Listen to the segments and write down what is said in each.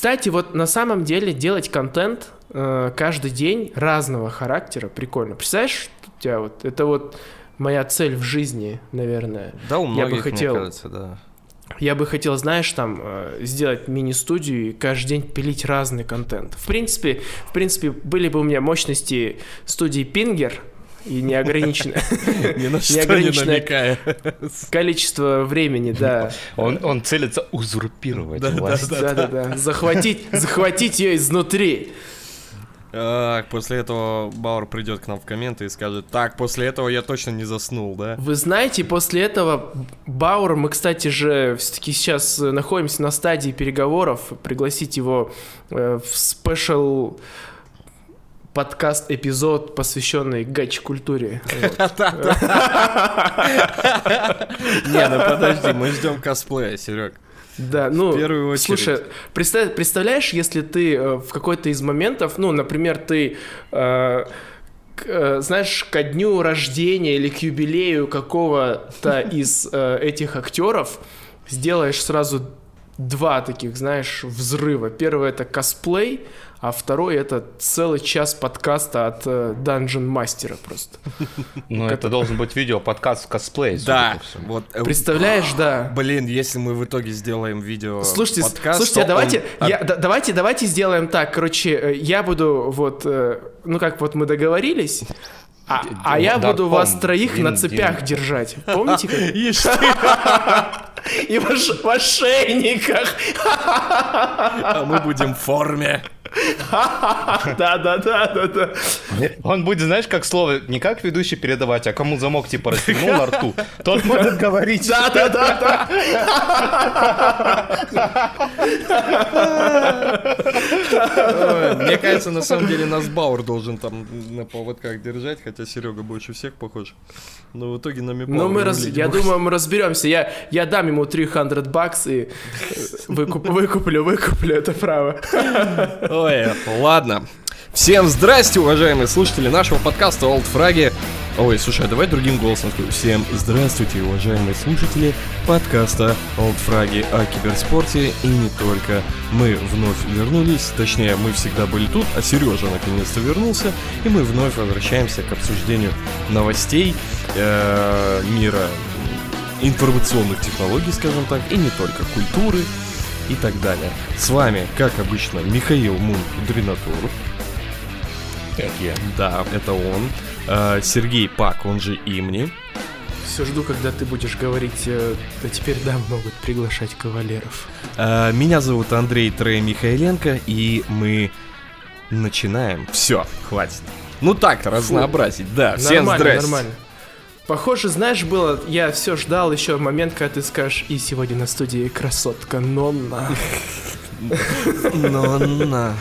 Кстати, вот на самом деле делать контент э, каждый день разного характера прикольно. Представляешь, у тебя вот это вот моя цель в жизни, наверное. Да, у Я бы многих, хотел- мне кажется, да. Я бы хотел, знаешь, там э, сделать мини-студию и каждый день пилить разный контент. В принципе, в принципе, были бы у меня мощности студии Пингер и неограниченное Ни на что не Неограниченное намекая. количество времени, да. Он, он целится узурпировать власть. Да-да-да. Захватить, захватить ее изнутри. А, После этого Бауэр придет к нам в комменты и скажет, так, после этого я точно не заснул, да? Вы знаете, после этого Бауэр, мы, кстати же, все-таки сейчас находимся на стадии переговоров, пригласить его э, в спешл подкаст-эпизод, посвященный гач-культуре. Не, ну подожди, мы ждем косплея, Серег. Да, ну, В первую очередь. слушай, представ- представляешь, если ты э, в какой-то из моментов, ну, например, ты, э, к- э, знаешь, ко дню рождения или к юбилею какого-то из э, этих актеров сделаешь сразу два таких, знаешь, взрыва. Первый это косплей, а второй это целый час подкаста от э, Dungeon Мастера просто. Ну, это должен быть видео, подкаст косплей. судя Да, вот. э, Представляешь, да. Блин, если мы в итоге сделаем видео Слушайте, слушайте, а давайте, давайте, давайте сделаем так. Короче, э, я буду вот, ну как вот мы договорились, а, а я Да, буду вас троих на цепях Дин. держать. Помните? И в в ошейниках. а мы будем в форме. Да, да, да, да, да. Он будет, знаешь, как слово не как ведущий передавать, а кому замок типа расстегнул на рту, тот может говорить. Да, да, да, да. Мне кажется, на самом деле нас Бауэр должен там на поводках держать, хотя Серега больше всех похож. Но в итоге нами Ну, мы раз, я думаю, мы разберемся. Я, я дам ему 300 бакс и выкуп, выкуплю, выкуплю это право. Ой, ладно. Всем здрасте, уважаемые слушатели нашего подкаста Old Фраги. Ой, слушай, а давай другим голосом скажу. Всем здравствуйте, уважаемые слушатели подкаста Old Фраги о киберспорте и не только. Мы вновь вернулись, точнее, мы всегда были тут, а Сережа наконец-то вернулся, и мы вновь возвращаемся к обсуждению новостей э, мира информационных технологий, скажем так, и не только культуры и так далее. С вами, как обычно, Михаил Мун Дринатур. Это я. Да, это он. Э, Сергей Пак, он же Имни. Все жду, когда ты будешь говорить, э, да теперь да, могут приглашать кавалеров. Э, Меня зовут Андрей Трей Михайленко, и мы начинаем. Все, хватит. Ну так, разнообразить, да. Всем нормально, здрасте. нормально. Похоже, знаешь, было, я все ждал еще момент, когда ты скажешь, и сегодня на студии красотка Нонна. Ну, на.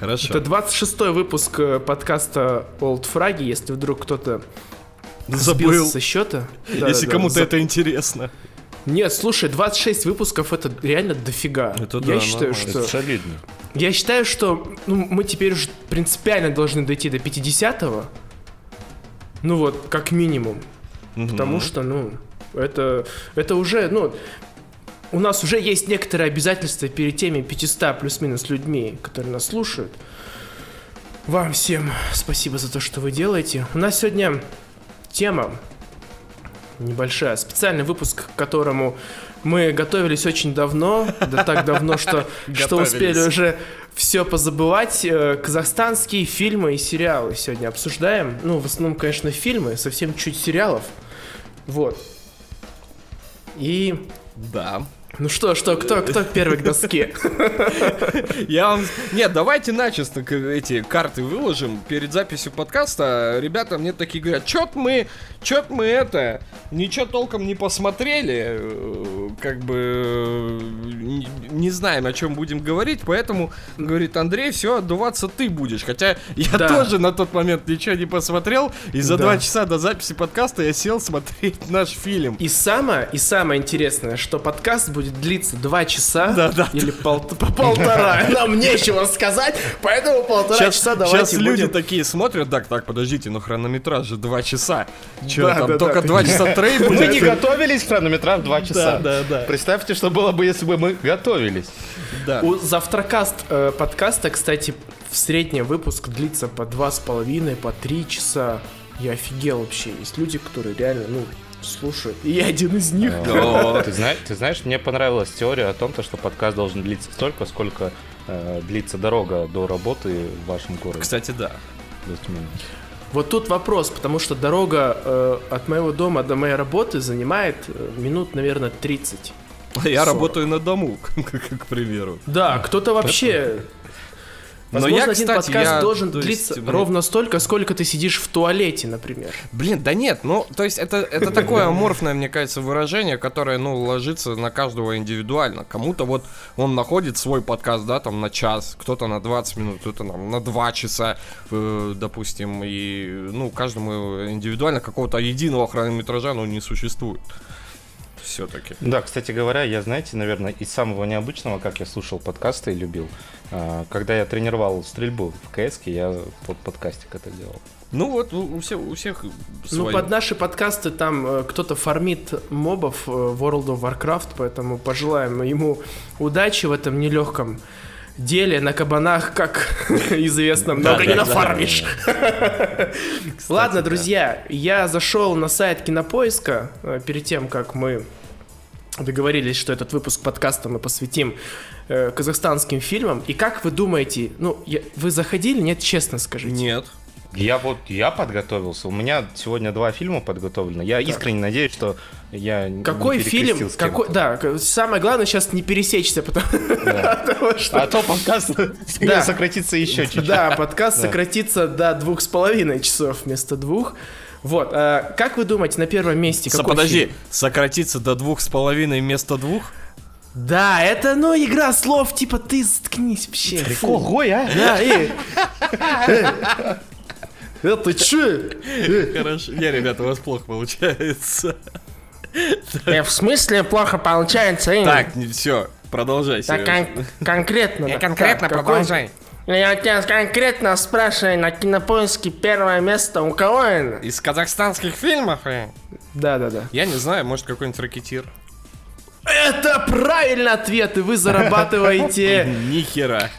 Хорошо. Это 26-й выпуск э, подкаста Old Фраги, если вдруг кто-то Забыл. со счета. Да, Если да, кому-то это интересно. Нет, слушай, 26 выпусков это реально дофига. Это я да, считаю, нормально. что... Это солидно. Я считаю, что ну, мы теперь уже принципиально должны дойти до 50-го. Ну вот, как минимум. Потому что, ну, это, это уже, ну, у нас уже есть некоторые обязательства перед теми 500 плюс-минус людьми, которые нас слушают. Вам всем спасибо за то, что вы делаете. У нас сегодня тема небольшая, специальный выпуск, к которому мы готовились очень давно, да так давно, что, что успели уже все позабывать. Э, Казахстанские фильмы и сериалы сегодня обсуждаем. Ну, в основном, конечно, фильмы, совсем чуть сериалов. Вот. И Да. ну что, что, кто, кто первый к доске? Я вам... Нет, давайте начисто эти карты выложим перед записью подкаста. Ребята мне такие говорят, чё-то мы, чё-то мы это, ничего толком не посмотрели, э, как бы э, не, знаем, о чем будем говорить, поэтому, говорит Андрей, все, отдуваться ты будешь. Хотя я Да. тоже на тот момент ничего не посмотрел, и за Да. два часа до записи подкаста я сел смотреть наш фильм. И самое, и самое интересное, что подкаст будет длиться два часа Да-да. или пол- по полтора. Нам нечего сказать, поэтому полтора часа давайте сейчас люди будем- такие смотрят, так, так, подождите, ну хронометраж же 2 часа. Че Да, там, да, только да. 2 часа трей Мы не готовились к хронометраж 2 часа. да, да. Представьте, что было бы, если бы мы готовились. Да. У завтракаст э, подкаста, кстати, в среднем выпуск длится по два с половиной, по три часа. Я офигел вообще. Есть люди, которые реально, ну, слушают. И я один из них. А, Ты знаешь, ты знаешь, мне понравилась теория о том, то, что подкаст должен длиться столько, сколько э, длится дорога до работы в вашем городе. Кстати, да. Вот тут вопрос, потому что дорога э, от моего дома до моей работы занимает э, минут, наверное, 30. Я 40. работаю на дому, к к примеру. Да, кто-то вообще... Но Возможно, я, один кстати, подкаст я, должен то есть, длиться мне- ровно столько, сколько ты сидишь в туалете, например. Блин, да нет, ну, то есть это, это такое аморфное, мне кажется, выражение, которое, ну, ложится на каждого индивидуально. Кому-то вот он находит свой подкаст, да, там на час, кто-то на 20 минут, кто-то там на 2 часа, э, допустим, и, ну, каждому индивидуально какого-то единого хронометража, ну, не существует. Все-таки. Да, кстати говоря, я, знаете, наверное, из самого необычного, как я слушал подкасты и любил, а, когда я тренировал стрельбу в КС, я под подкастик это делал. Ну вот, у, всех, у всех Ну, своё. под наши подкасты там э, кто-то фармит мобов э, в World of Warcraft, поэтому пожелаем ему удачи в этом нелегком деле на кабанах, как известно, много не нафармишь. Ладно, друзья, я зашел на сайт Кинопоиска э, перед тем, как мы договорились, что этот выпуск подкаста мы посвятим э, казахстанским фильмам. И как вы думаете, ну, я- вы заходили? Нет, честно скажите. Нет. Я вот, я подготовился. У меня сегодня два фильма подготовлены. Я искренне надеюсь, что я не Какой фильм? перекрестил с Какой, да, самое главное сейчас не пересечься, потому, что А то подкаст Да. сократится еще чуть-чуть. да, подкаст Да. сократится до двух с половиной часов вместо двух. Вот, а как вы думаете, на первом месте какой подожди, фильм? сократиться до двух с половиной вместо двух? Да, это, ну, игра слов, типа, ты заткнись вообще. Ого, а? Да, и... Э, Это чё? Хорошо. Не, ребята, у вас плохо получается. Э, В смысле плохо получается? э? Так, все, продолжай. Кон- конкретно. Я да. конкретно Так, какой- продолжай. Я тебя конкретно спрашиваю, на кинопоиске первое место у кого это? Из казахстанских фильмов? э? Да, да, да. Я не знаю, может какой-нибудь ракетир. Это правильный ответ, и вы зарабатываете... Нихера.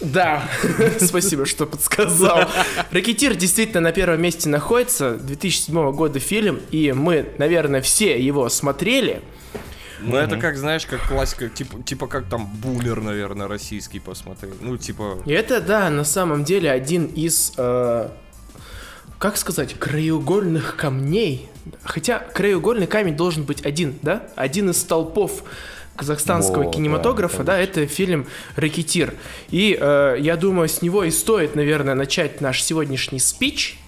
Да, спасибо, что подсказал. Ракетир действительно на первом месте находится. 2007 года фильм, и мы, наверное, все его смотрели. Ну это как, знаешь, как классика, типа, типа как там бумер, наверное, российский посмотрел. Ну, типа... И это, да, на самом деле один из, э, как сказать, краеугольных камней. Хотя краеугольный камень должен быть один, да? Один из столпов казахстанского Во, да, кинематографа, да, это фильм «Ракетир». И э, я думаю, с него и стоит, наверное, начать наш сегодняшний спич.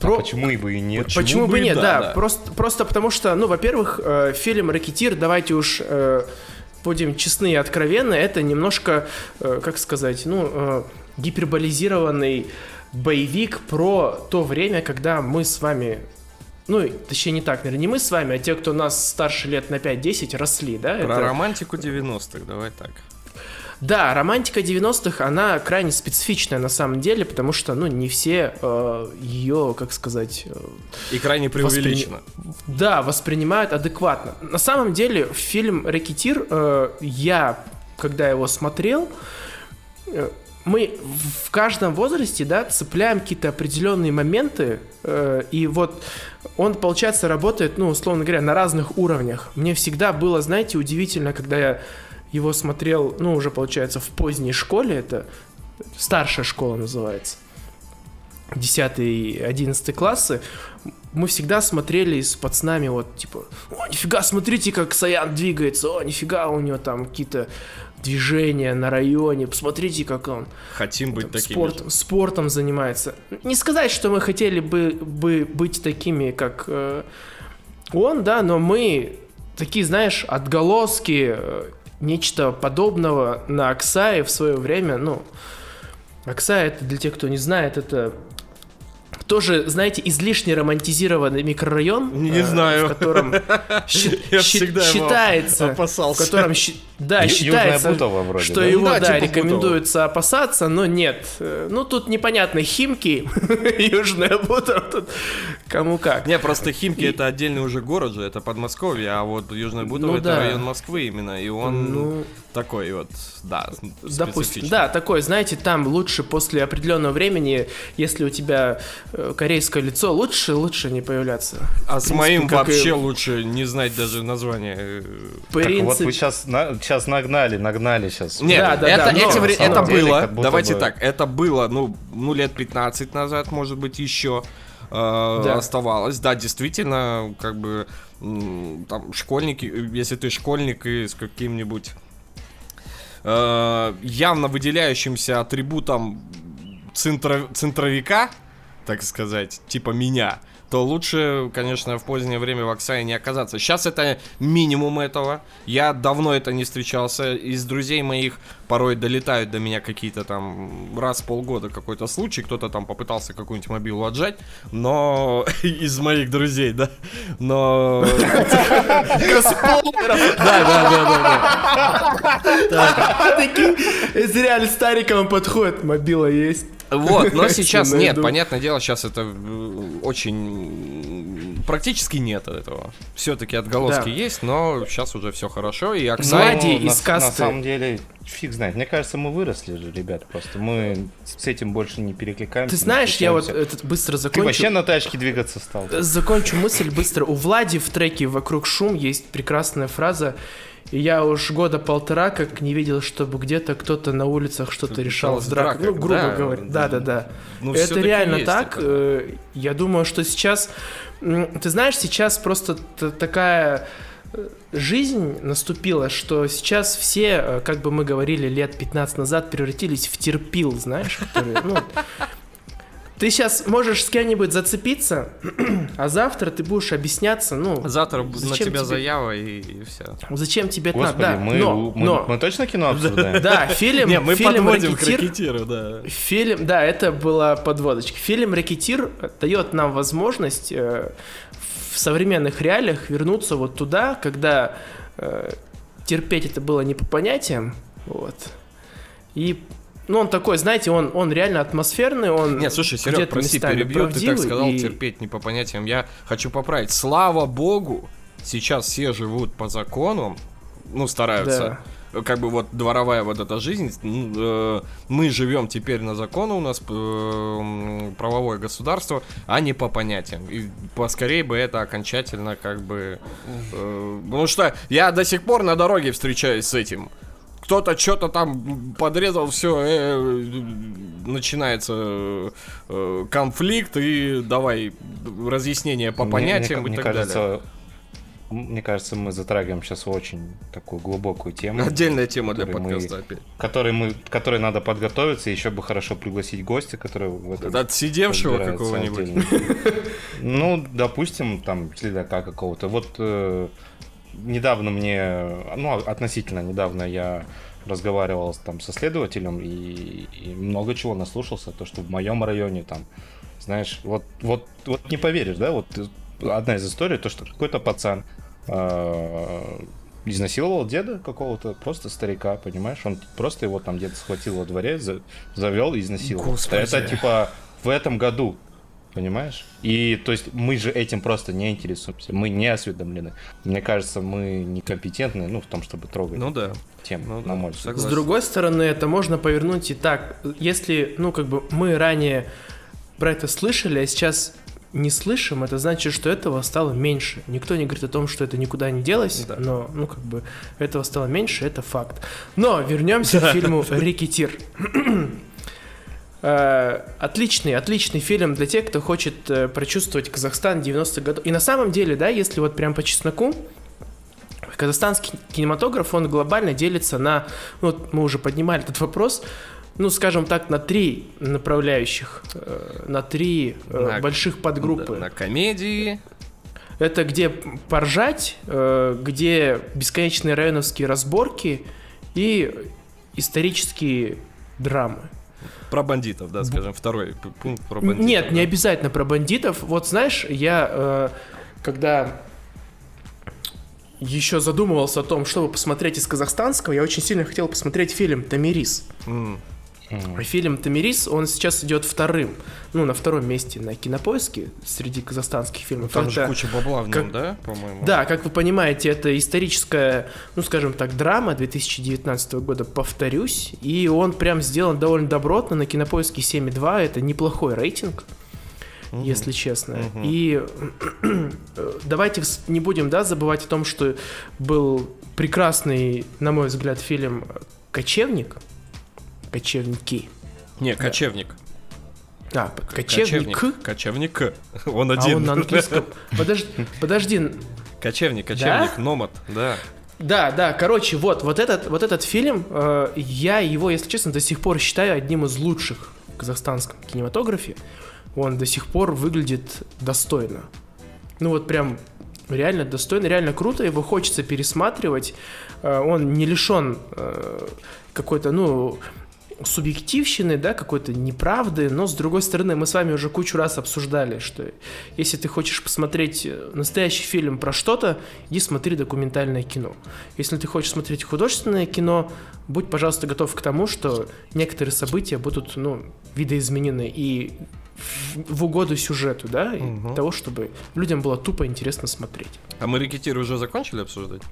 Про... Почему бы и нет? Почему, бы и нет, да, да, да. Просто, просто потому что, ну, во-первых, э, фильм «Ракетир», давайте уж э, будем честны и откровенны, это немножко, э, как сказать, ну, э, гиперболизированный боевик про то время, когда мы с вами, ну, точнее не так, наверное, не мы с вами, а те, кто нас старше лет на 5-10 росли, да? Про это- романтику 90-х, давай так. Да, романтика 90-х, она крайне специфичная на самом деле, потому что, ну, не все э, ее, как сказать, э, И крайне преувеличено. Да, воспринимают адекватно. На самом деле, фильм «Рэкетир», э, я, когда его смотрел, э, мы в каждом возрасте, да, цепляем какие-то определенные моменты, э, и вот он, получается, работает, ну, условно говоря, на разных уровнях. Мне всегда было, знаете, удивительно, когда я его смотрел, ну, уже, получается, в поздней школе, это старшая школа называется, 10-11 классы, мы всегда смотрели с пацанами вот, типа, о, нифига, смотрите, как Саян двигается, о, нифига, у него там какие-то движения на районе, посмотрите, как он Хотим быть такими спорт, же. спортом занимается. Не сказать, что мы хотели бы, бы быть такими, как э, он, да, но мы такие, знаешь, отголоски э, нечто подобного на Аксае в свое время, ну, Аксай, это для тех, кто не знает, это тоже, знаете, излишне романтизированный микрорайон. Не э, знаю. В котором считается, в котором Да, Ю- считается, Бутово вроде, что да? его, Да, да, типа рекомендуется опасаться, но нет. Э, Ну, тут непонятно, Химки, Южное Бутово, тут кому как. Не, просто Химки это отдельный уже город же, это Подмосковье, а вот Южное Бутово Ну это да. район Москвы именно, и он Ну, такой вот, да, Допустим, да, такой, знаете, там лучше после определенного времени, если у тебя э, корейское лицо, лучше, лучше не появляться. А с моим и- вообще лучше не знать даже название. э, В Так вот принципе, вы сейчас, сейчас нагнали, нагнали сейчас. Нет, Да, да, это, да, но эти вре- на самом это деле, было, давайте бы- так, это было, ну, ну, лет 15 назад, может быть, еще э, Да. оставалось. Да, действительно, как бы, там, школьники, если ты школьник и с каким-нибудь э, явно выделяющимся атрибутом центро- центровика, так сказать, типа меня, то лучше, конечно, в позднее время в Оксае не оказаться. Сейчас это минимум этого. Я давно это не встречался. Из друзей моих порой долетают до меня какие-то там раз в полгода какой-то случай. Кто-то там попытался какую-нибудь мобилу отжать. Но из моих друзей, да. Но... Да, да, да, да, такие, если реально старикам подходит, мобила есть. Вот, но сейчас Найду. нет, понятное дело, сейчас это э, очень... Практически нет этого. Все-таки отголоски Да. есть, но сейчас уже все хорошо, и Ну, Оксай... Влади на, из касты. на самом деле, фиг знает. Мне кажется, мы выросли же, ребят, просто. Мы с этим больше не перекликаемся. Ты знаешь, я вот этот быстро Ты закончу. вообще на тачке двигаться стал. Закончу мысль быстро. У Влади в треке «Вокруг шум» есть прекрасная фраза. И я уж года полтора как не видел, чтобы где-то кто-то на улицах что-то решал драках. драках, Ну, грубо да. говоря. Да-да-да. Ну, Это реально так. это. Я думаю, что сейчас... Ты знаешь, сейчас просто такая э, жизнь наступила, что сейчас все, э, как бы мы говорили лет 15 назад, превратились в терпил, знаешь, которые, ну, ты сейчас можешь с кем-нибудь зацепиться, а завтра ты будешь объясняться, ну, Завтра на тебя тебе- заява и, все. зачем тебе это надо. Да, мы, но, мы, но, мы точно кино обсуждаем? да, фильм, Не, мы фильм подводим к «Рэкетир», ракетиру, да. Фильм, да, это была подводочка. Фильм «Рэкетир» дает нам возможность э, в современных реалиях вернуться вот туда, когда э, терпеть это было не по понятиям, вот. И, ну, он такой, знаете, он, он реально атмосферный, он Нет, слушай, Серег, где-то прости, перебью, ты так сказал, и- терпеть не по понятиям. Я хочу поправить. Слава богу, сейчас все живут по закону, ну, стараются. Как бы вот дворовая вот эта жизнь, э, мы живем теперь на закону, у нас э, правовое государство, а не по понятиям. И поскорее бы это окончательно как бы... э, потому что я до сих пор на дороге встречаюсь с этим. Кто-то что-то там подрезал, все, начинается э, конфликт и давай разъяснение по понятиям мне, и мне так кажется, далее. Мне кажется, мы затрагиваем сейчас очень такую глубокую тему, Отдельная тема для который мы- подкаста опять. которой мы, которой надо подготовиться, еще бы хорошо пригласить гостя, который в этом Отсидевшего какого-нибудь. Ну, допустим, там следака какого-то. Вот э, недавно мне, ну, относительно недавно я разговаривал там со следователем и, и много чего наслушался, то, что в моем районе там, знаешь, вот, вот, вот не поверишь, да, вот э, одна из историй, то, что какой-то пацан э, изнасиловал деда какого-то, просто старика, понимаешь, он просто его там дед схватил во дворе, за- завел и изнасиловал. Господи. Это типа в этом году, понимаешь? И то есть мы же этим просто не интересуемся, мы не осведомлены. Мне кажется, мы некомпетентны, ну, в том, чтобы трогать Ну да. тему, ну на да, мой взгляд. С другой стороны, это можно повернуть и так. Если, ну, как бы мы ранее про это слышали, а сейчас не слышим, это значит, что этого стало меньше. Никто не говорит о том, что это никуда не делось, Да. но, ну, как бы, этого стало меньше, это факт. Но вернемся к фильму «Рекетир». Э, Отличный, отличный фильм для тех, кто хочет э, прочувствовать Казахстан 90-х годов. И на самом деле, да, если вот прям по чесноку, казахстанский кинематограф, он глобально делится на, ну, вот мы уже поднимали этот вопрос, ну, скажем так, на три направляющих, э, на три На- больших подгруппы. На комедии. Это где поржать, где бесконечные районовские разборки и исторические драмы. Про бандитов, да, скажем, второй пункт про бандитов. Нет, не да. обязательно про бандитов. Вот знаешь, я э, когда еще задумывался о том, чтобы посмотреть из казахстанского, я очень сильно хотел посмотреть фильм «Тамирис». М. А Фильм «Тамирис», он сейчас идет вторым, ну, на втором месте на кинопоиске среди казахстанских фильмов. Там же Это- куча бабла в нем, как- да, по-моему? Да, как вы понимаете, это историческая, ну, скажем так, драма 2019 года, повторюсь, и он прям сделан довольно добротно, на кинопоиске 7,2, это неплохой рейтинг, если честно. Мгм. И э, давайте не будем, да, забывать о том, что был прекрасный, на мой взгляд, фильм «Кочевник», «Кочевники», Не, кочевник. а, «Кочевник», Кочевник. Он а один. он на английском, подожди, подожди, Кочевник, кочевник, номад, да. Да, да, короче, вот, вот этот, вот этот фильм, э, я его, если честно, до сих пор считаю одним из лучших в казахстанском кинематографе. Он до сих пор выглядит достойно. Ну вот прям реально достойно, реально круто, его хочется пересматривать. Э, он не лишен э, какой-то, ну, субъективщины, да, какой-то неправды, но с другой стороны, мы с вами уже кучу раз обсуждали, что если ты хочешь посмотреть э, настоящий фильм про что-то, иди смотри документальное кино. Если ты хочешь смотреть художественное кино, будь, пожалуйста, готов к тому, что некоторые события будут, ну, видоизменены и в, угоду сюжету, да, и того, чтобы людям было тупо интересно смотреть. А мы рекетир уже закончили обсуждать?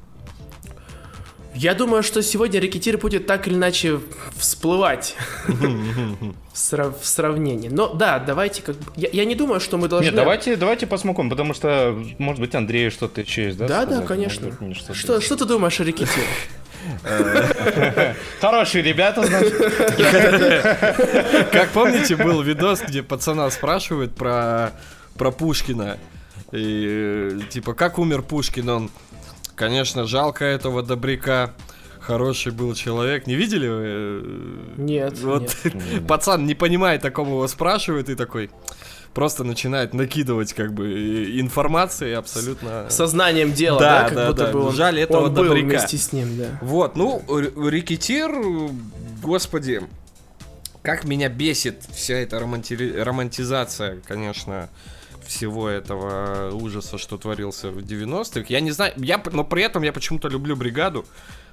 Я думаю, что сегодня рекетир будет так или иначе всплывать в, срав- в сравнении. Но да, давайте как бы... Я, я не думаю, что мы должны... Нет, давайте, давайте посмакуем, потому что, может быть, Андрею что-то еще есть, да? Да, да, конечно. Что, ты думаешь о рекетире? Хорошие ребята, значит. Как помните, был видос, где пацана спрашивают про, про Пушкина. И типа, как умер Пушкин? Он, конечно, жалко этого добряка. Хороший был человек. Не видели вы? э, Нет, Вот нет. пацан не понимает, о ком его спрашивают, и такой просто начинает накидывать как бы информации абсолютно. Сознанием дела, Да, да, как да, будто да. бы он, Жаль этого он был добряка. вместе с ним, да. Вот, ну, р- рекетир, господи, как меня бесит вся эта романти- романтизация, конечно, всего этого ужаса, что творился в 90-х. Я не знаю, я, но при этом я почему-то люблю бригаду,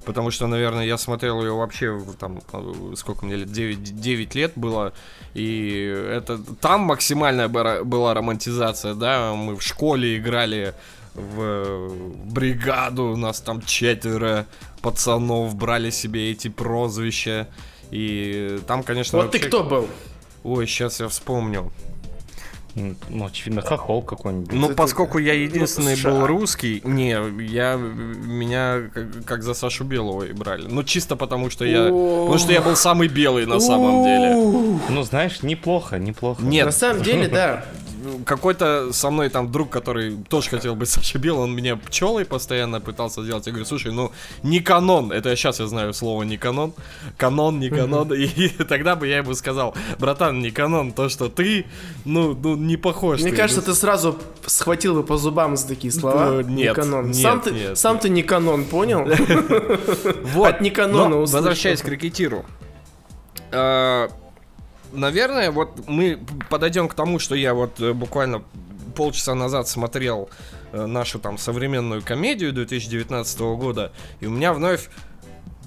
потому что, наверное, я смотрел ее вообще, там, э, сколько мне лет, 9, 9 лет было, и это там максимальная была романтизация, да, мы в школе играли в бригаду, у нас там четверо пацанов брали себе эти прозвища, и там, конечно, Вот ты вообще- кто был? Ой, сейчас я вспомню. М, Ну, очевидно, хохол какой-нибудь. Ну, поскольку я единственный США. был русский, не, я меня как, как за Сашу Белого и брали. Ну, чисто потому что я. Потому что я был самый белый на самом деле. Ну, знаешь, неплохо, неплохо. На Нет, самом деле, да. Какой-то со мной там друг, который тоже хотел быть Саша Белый, он меня пчелой постоянно пытался сделать. Я говорю, слушай, ну не канон. Это сейчас я знаю слово не канон. Канон, не канон. И тогда бы я ему сказал, братан, не канон, то, что ты, ну, ну не похож. Мне ты». кажется, ты сразу схватил бы по зубам за такие слова. Да, нет, Никанон. нет, сам, ты, нет. сам ты не канон, понял? Вот. От Но, услышал. возвращаясь к рекетиру. Наверное, вот мы подойдем к тому, что я вот э, буквально полчаса назад смотрел э, нашу там современную комедию 2019 года, и у меня вновь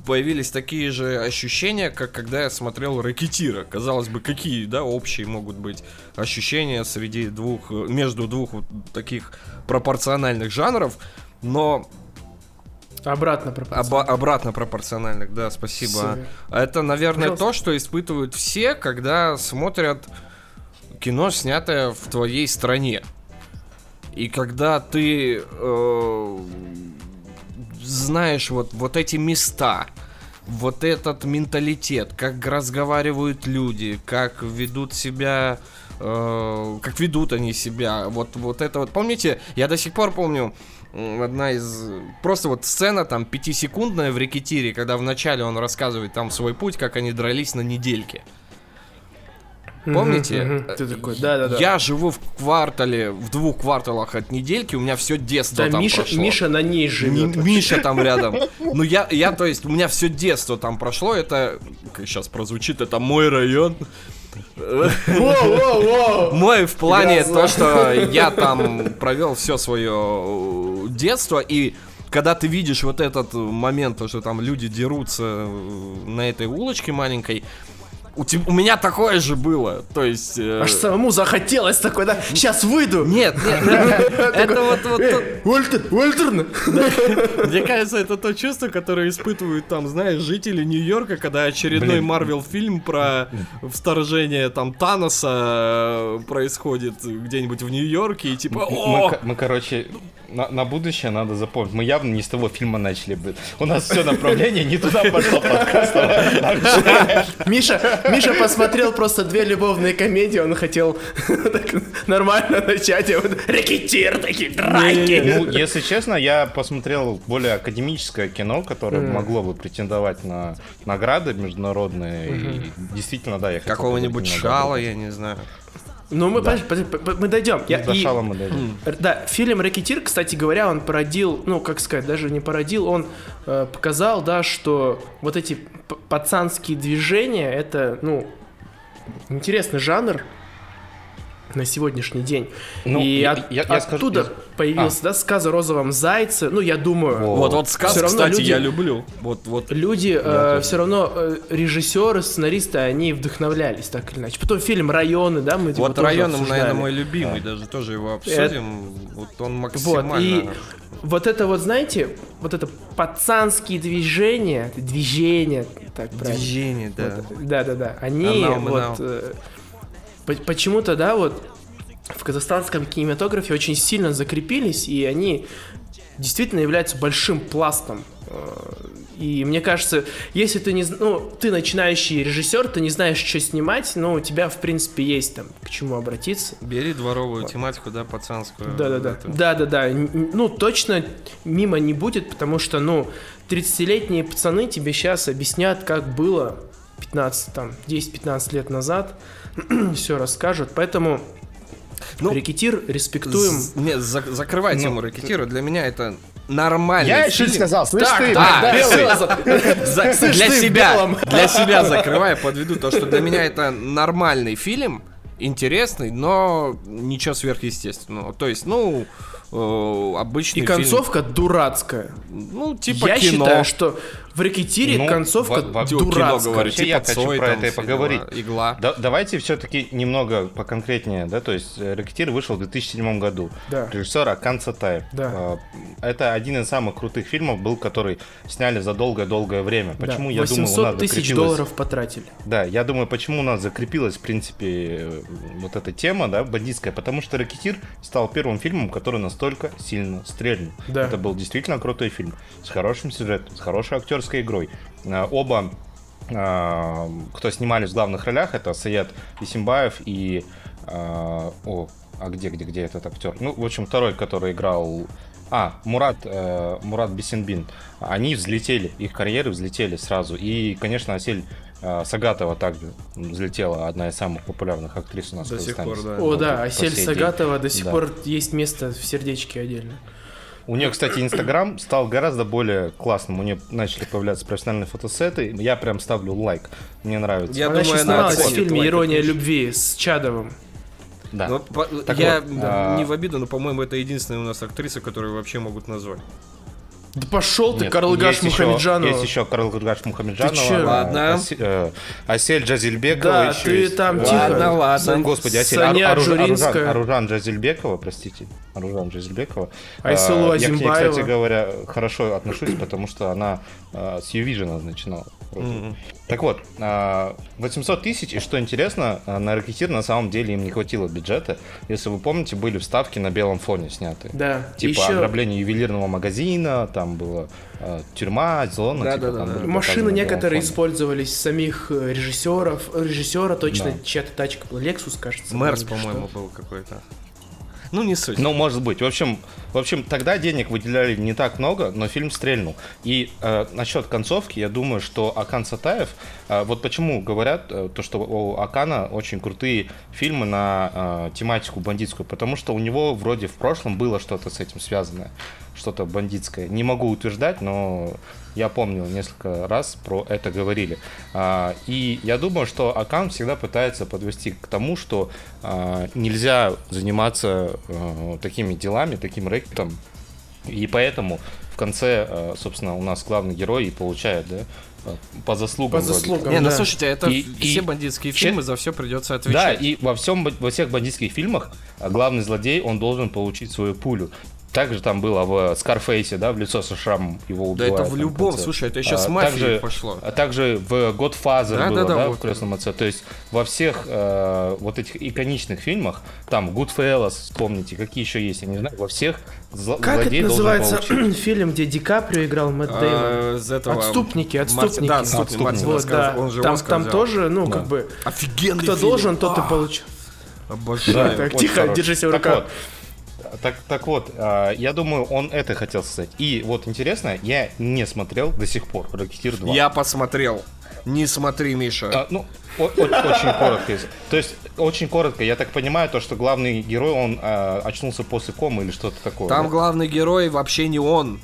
появились такие же ощущения, как когда я смотрел Ракетира. Казалось бы, какие, да, общие могут быть ощущения среди двух, э, между двух вот таких пропорциональных жанров, но Обратно пропустил. Оба- обратно пропорциональных, да, спасибо. А Это, наверное, Пожалуйста. то, что испытывают все, когда смотрят кино, снятое в твоей стране. И когда ты э, знаешь вот, вот эти места, вот этот менталитет, как разговаривают люди, как ведут себя, э, как ведут они себя, вот, вот это вот. Помните, я до сих пор помню, одна из... Просто вот сцена там пятисекундная в Рекетире, когда вначале он рассказывает там свой путь, как они дрались на недельке. Помните? мгм. Ты такой, да-да-да. Я живу в квартале, в двух кварталах от недельки, у меня все детство Да, там Миша, прошло. Миша на ней Ми- живет. Миша там рядом. Ну я, я, то есть, у меня все детство там прошло. Это, как сейчас прозвучит, это мой район. Мой в плане то, что я там провел все свое детство и когда ты видишь вот этот момент, то, что там люди дерутся э, на этой улочке маленькой, у, тебя, у меня такое же было, то есть... Э... Аж самому захотелось такой, да, сейчас выйду. Нет, нет, это вот... вот Уольтер, Уольтер! Мне кажется, это то чувство, которое испытывают там, знаешь, жители Нью-Йорка, когда очередной Марвел фильм про вторжение там Таноса э, происходит где-нибудь в Нью-Йорке, и типа... Мы, мы, короче, на, на будущее надо запомнить. Мы явно не с того фильма начали бы. У нас все направление не туда пошло подкаста. Миша, Миша посмотрел просто две любовные комедии, он хотел нормально начать, а вот рэкетир, такие драки. Ну, если честно, я посмотрел более академическое кино, которое могло бы претендовать на награды международные. И действительно, да, я Какого-нибудь шала, я не знаю. Ну, мы, да. подожди, мы дойдем. Я, и, мы дойдем. Да, фильм «Рэкетир», кстати говоря, он породил, ну, как сказать, даже не породил, он э, показал, да, что вот эти пацанские движения, это, ну, интересный жанр, на сегодняшний день. Ну, и я, от, я, я оттуда скажу, появился, а. да, сказ о розовом зайце. Ну, я думаю. Вот, вот сказ, все равно кстати, люди, я люблю. Вот, вот. Люди, э, все равно э, режиссеры, сценаристы, они вдохновлялись так или иначе. Потом фильм Районы, да, мы Вот районы, наверное, мой любимый, да. даже тоже его обсудим. Это... Вот он максимально. Вот, и вот это вот, знаете, вот это пацанские движения, движения, так правильно. Движения, да. Вот, да, да, да. Они Анал, вот. Э, почему-то, да, вот в казахстанском кинематографе очень сильно закрепились, и они действительно являются большим пластом. Э, и мне кажется, если ты не, ну, ты начинающий режиссер, ты не знаешь, что снимать, но у тебя, в принципе, есть там к чему обратиться. Бери дворовую вот. тематику, да, пацанскую. Да-да-да. Да-да-да. Ну, точно мимо не будет, потому что, ну, 30-летние пацаны тебе сейчас объяснят, как было 15, там, 10-15 лет назад, все расскажут. Поэтому ну, рэкетир, респектуем. Нет, за, закрывай ну, тему рэкетира. Для меня это нормальный Я фильм. чуть сказал, слышь так, ты, да, для себя, для себя закрываю, подведу то, что для меня это нормальный фильм, интересный, но ничего сверхъестественного. То есть, ну, э, обычный И концовка фильм. дурацкая. Ну, типа Я кино. считаю, что в рэкетире ну, концовка в, в, дурацкая. Кино говорю, типа я хочу Цой, про это и поговорить. Дела, игла. Да, давайте все-таки немного поконкретнее, да, то есть э, рэкетир вышел в 2007 году. Да. Режиссер Акан Цатаев. Да. А, это один из самых крутых фильмов был, который сняли за долгое-долгое время. Почему, да. я думаю, у нас тысяч долларов потратили. Да, я думаю, почему у нас закрепилась, в принципе, вот эта тема, да, бандитская, потому что рэкетир стал первым фильмом, который настолько сильно стрельнул. Да. Это был действительно крутой фильм, с хорошим сюжетом, с хорошей актерской актерской игрой. Э, оба, э, кто снимались в главных ролях, это Саед Исимбаев и... Э, о, а где, где, где этот актер? Ну, в общем, второй, который играл... А, Мурат, э, Мурат Бесенбин. Они взлетели, их карьеры взлетели сразу. И, конечно, Асель э, Сагатова также взлетела, одна из самых популярных актрис у нас до в сих пор, да. О, да, Асель Сагатова до сих да. пор есть место в сердечке отдельно. У нее, кстати, Инстаграм стал гораздо более классным. У нее начали появляться профессиональные фотосеты. Я прям ставлю лайк. Мне нравится. Я она думаю, снималась в фильме «Ирония любви» с Чадовым. Да. Но, ну, так я вот, а... не в обиду, но, по-моему, это единственная у нас актриса, которую вообще могут назвать. Да пошел ты, Карлгаш Мухамеджанова. Есть еще Карлгаш Мухамеджанова. Ты че? Ладно. Аси, э, Асель Джазильбекова да, еще ты есть. там тихо. Ладно, ладно. Господи, Асель. Саня Аружан, Аружан Джазильбекова, простите. Аружан Джазильбекова. Айсулу а, Я к ней, кстати говоря, хорошо отношусь, потому что она а, с Ювижена начинала. Mm-hmm. Так вот, 800 а, тысяч, и что интересно, а, на ракетир на самом деле им не хватило бюджета. Если вы помните, были вставки на белом фоне сняты. Да. Типа еще... ограбление ювелирного магазина, там была э, тюрьма, зона. Да, типа, да, да. Машины некоторые использовались самих э, режиссеров. Режиссера точно да. чья-то тачка была. Lexus, кажется. Мерс, по-моему, был какой-то. Ну, не суть. Ну, может быть. В общем, в общем, тогда денег выделяли не так много, но фильм стрельнул. И э, насчет концовки, я думаю, что Акан Сатаев, э, вот почему говорят, э, то, что у Акана очень крутые фильмы на э, тематику бандитскую, потому что у него вроде в прошлом было что-то с этим связанное, что-то бандитское. Не могу утверждать, но я помню, несколько раз про это говорили. А, и я думаю, что аккаунт всегда пытается подвести к тому, что а, нельзя заниматься а, такими делами, таким рэкетом, И поэтому в конце, собственно, у нас главный герой и получает, да, по заслугам. По заслугам. Не, ну да. слушайте, это И- все и- бандитские Че- фильмы, за все придется Да, отвечать. и во всем, во всех бандитских фильмах главный злодей, он должен получить свою пулю. Также там было в Скарфейсе, да, в лицо со шрамом его Да убивают. это в любом, конце. слушай, это еще А, с мафией также- пошло. А также в Godfather Да, было, да, да, да, в вот. «Крестном отце». То есть во всех э, вот этих иконичных фильмах, там Goodfellas, вспомните, какие еще есть, я не знаю, во всех зл- Как это называется фильм, где Ди Каприо играл Мэтт Дэймон? А, этого Отступники, отступники. Да, отступники. Вот, да. он же Там, Оскар там взял. тоже, ну, Да. как бы, Офигенный кто фильм. должен, тот и А, получит. Обожаю. Так, тихо, держи себя в руках. вот, Так, так вот, а, я думаю, он это хотел сказать. И вот интересно, я не смотрел до сих пор Рокетир 2. Я посмотрел. Не смотри, Миша. А, ну, о- о- очень коротко. То есть, очень коротко, я так понимаю, то, что главный герой, он а, очнулся после комы или что-то такое. Там да? главный герой вообще не он.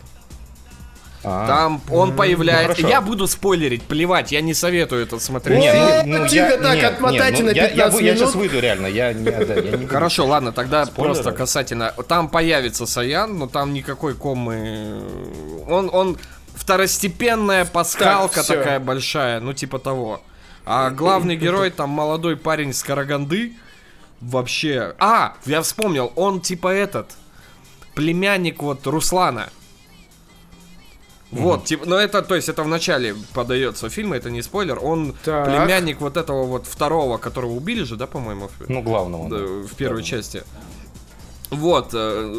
А. Там он появляется. хорошо. я буду спойлерить, плевать, я не советую это смотреть. Не, О, ну, ну, тихо я- так, не, отмотайте не, ну, на я- я 15 вы- Я, сейчас минут. выйду реально, я не, да, я не. Хорошо, ладно, тогда Спойлеры? просто касательно. Там появится Саян, но там никакой комы. Он, он второстепенная пасхалка всё. такая большая, ну типа того. А главный герой там молодой парень с Караганды. Вообще. А, я вспомнил, он типа этот. Племянник вот Руслана. Вот, типа, ну это, то есть это в начале подается фильма, это не спойлер. Он Так. племянник вот этого вот второго, которого убили же, да, по-моему? Ну, главного. да, да. в первой части. Вот, э,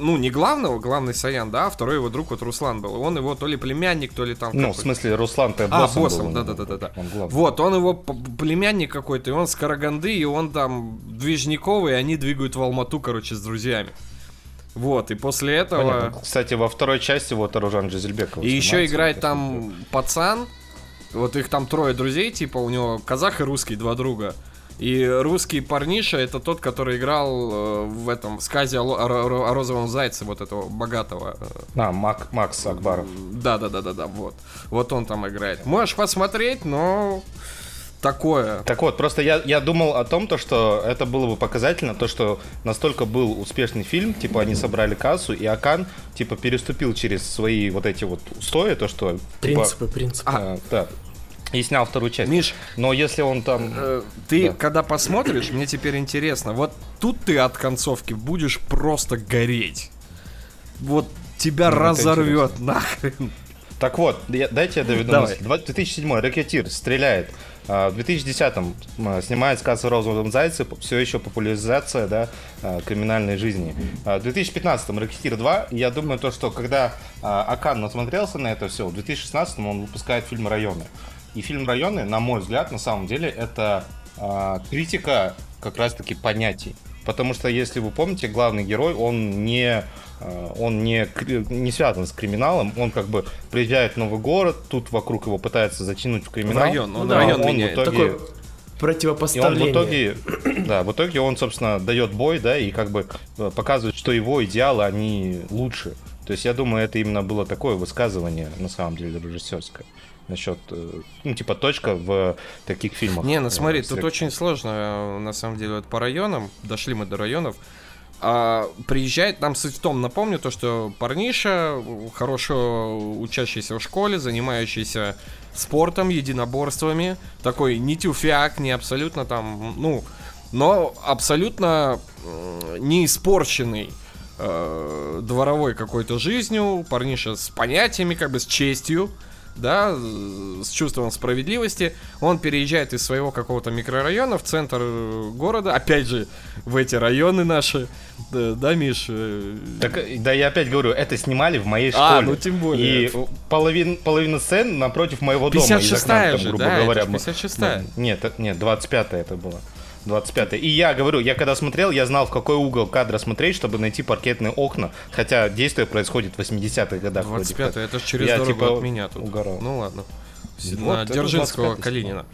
ну не главного, главный Саян, да, а второй его друг вот Руслан был. Он его то ли племянник, то ли там. Ну, в смысле, Руслан-то А, боссом боссом, был, да-да-да-да. Он главный. Вот, он его племянник какой-то, и он с Караганды, и он там движниковый, и они двигают в Алмату, короче, с друзьями. Вот, и после этого... Понятно. Кстати, во второй части вот Аружан Джазельбеков. И еще играет там пацан. Вот их там трое друзей, типа у него казах и русский, два друга. И русский парниша это тот, который играл э, в этом в сказе о, о о розовом зайце, вот этого богатого. э, А, Мак- Макс Акбаров. Да, да, да, да, да, вот. Вот он там играет. Можешь посмотреть, но такое. Так вот, просто я, я думал о том, то, что это было бы показательно, то, что настолько был успешный фильм, типа они собрали кассу, и Акан, типа, переступил через свои вот эти вот устои, то, что... типа, Принципы, принципы. а, да. И снял вторую часть. Миш, Но если он там... э, ты Да. когда посмотришь, мне теперь интересно, вот тут ты от концовки будешь просто гореть. Вот тебя Ну, разорвет нахрен. Так вот, я- дайте я доведу Давай. мысль. Два- 2007 ракетир стреляет. А, В 2010-м м, снимает сказ о розовом зайце, все еще популяризация да, а, криминальной жизни. А, В 2015-м ракетир 2, я думаю, то, что когда Акан насмотрелся на это все, в 2016-м он выпускает фильм «Районы». И фильм «Районы», на мой взгляд, на самом деле, это критика как раз-таки понятий. Потому что, если вы помните, главный герой, он не, э, он не, не связан с криминалом, он как бы приезжает в новый город, тут вокруг его пытаются затянуть в криминал. В район, он Да, район он в итоге- Такое и он в противопоставление. итоге, да, в итоге он, собственно, дает бой, да, и как бы э, показывает, что его идеалы, они лучше. То есть я думаю, это именно было такое высказывание, на самом деле, режиссерское. Насчет, э, ну, типа, точка в таких фильмах. Не, ну смотри, Э, тут слег- очень сложно, э, на самом деле, вот по районам, дошли мы до районов, А, приезжает, нам суть в том, напомню, то, что парниша, хорошо учащийся в школе, занимающийся спортом, единоборствами, такой не тюфяк, не абсолютно там, ну, но абсолютно не испорченный э, дворовой какой-то жизнью, парниша с понятиями, как бы с честью, да, с чувством справедливости. Он переезжает из своего какого-то микрорайона в центр э, города, опять же, в эти районы наши, да, да Миш? э, Так, э, да, я опять говорю, это снимали в моей школе. А, ну тем более. И половин, половина сцен напротив моего дома. из 56-я окна, там, же, грубо да, говоря. ж мы- 56-я. Ну, Нет, нет, 25 это было. 25 И я говорю, я когда смотрел, я знал, в какой угол кадра смотреть, чтобы найти паркетные окна. Хотя действие происходит в 80-х годах. вроде 25 как. это ж через Я, дорогу типа, от меня тут. угорал. Ну ладно. Вот, На Дзержинского 25-й Калинина.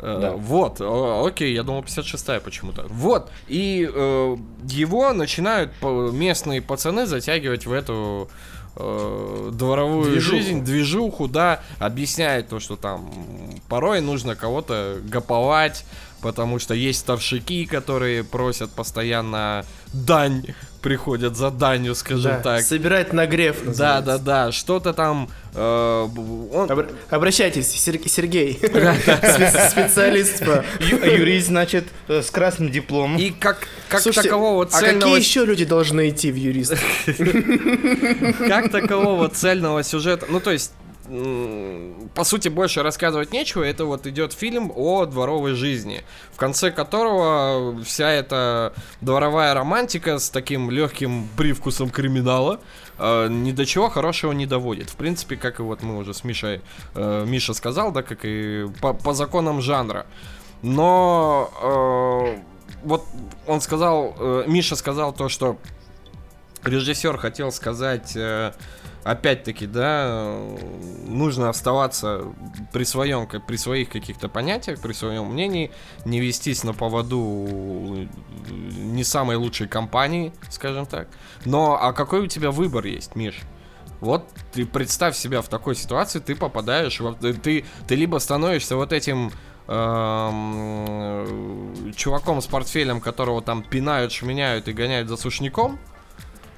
Э, Да. Вот, окей, я думал 56-я почему-то. Вот, и э, его начинают местные пацаны затягивать в эту э, дворовую Движуху. жизнь, движуху, да, объясняет то, что там порой нужно кого-то гоповать, потому что есть старшики, которые просят постоянно дань, приходят за данью, скажем Да, так. Собирать нагрев. Да, называется. да, да, что-то там... э, он- Обр- Обращайтесь, Сер- Сергей, Спе- специалист по... Юрист, значит, э, с красным дипломом. И как, как такового а цельного... какие еще люди должны идти в юрист? Как такового цельного сюжета... Ну, то есть, по сути, больше рассказывать нечего. Это вот идет фильм о дворовой жизни, в конце которого вся эта дворовая романтика с таким легким привкусом криминала э, ни до чего хорошего не доводит. В принципе, как и вот мы уже с Мишей, э, Миша сказал, да, как и по, по законам жанра. Но э, вот он сказал, э, Миша сказал то, что режиссер хотел сказать, э, опять-таки, да, э, нужно оставаться при своем, при своих каких-то понятиях, при своем мнении, не вестись на поводу э, не самой лучшей компании, скажем так. Но а какой у тебя выбор есть, Миш? Вот ты представь себя в такой ситуации, ты попадаешь, во- ты, ты либо становишься вот этим эм, чуваком с портфелем, которого там пинают, шменяют и гоняют за сушняком,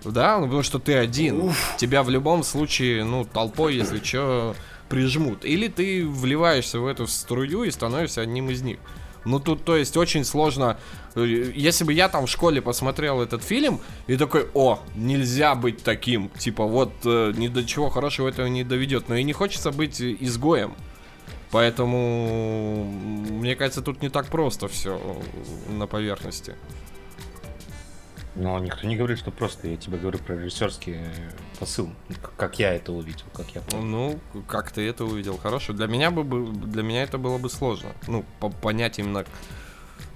да, ну, потому что ты один, тебя в любом случае, ну, толпой, если что, прижмут. Или ты вливаешься в эту струю и становишься одним из них. Ну тут, то есть, очень сложно. Если бы я там в школе посмотрел этот фильм и такой, о, нельзя быть таким, типа, вот э, ни до чего хорошего этого не доведет. Но и не хочется быть изгоем. Поэтому, мне кажется, тут не так просто все на поверхности. Но никто не говорит, что просто. Я тебе говорю про режиссерский э, посыл. Как я это увидел, как я понял. Ну, как ты это увидел? Хорошо. Для меня бы для меня это было бы сложно. Ну, по- понять именно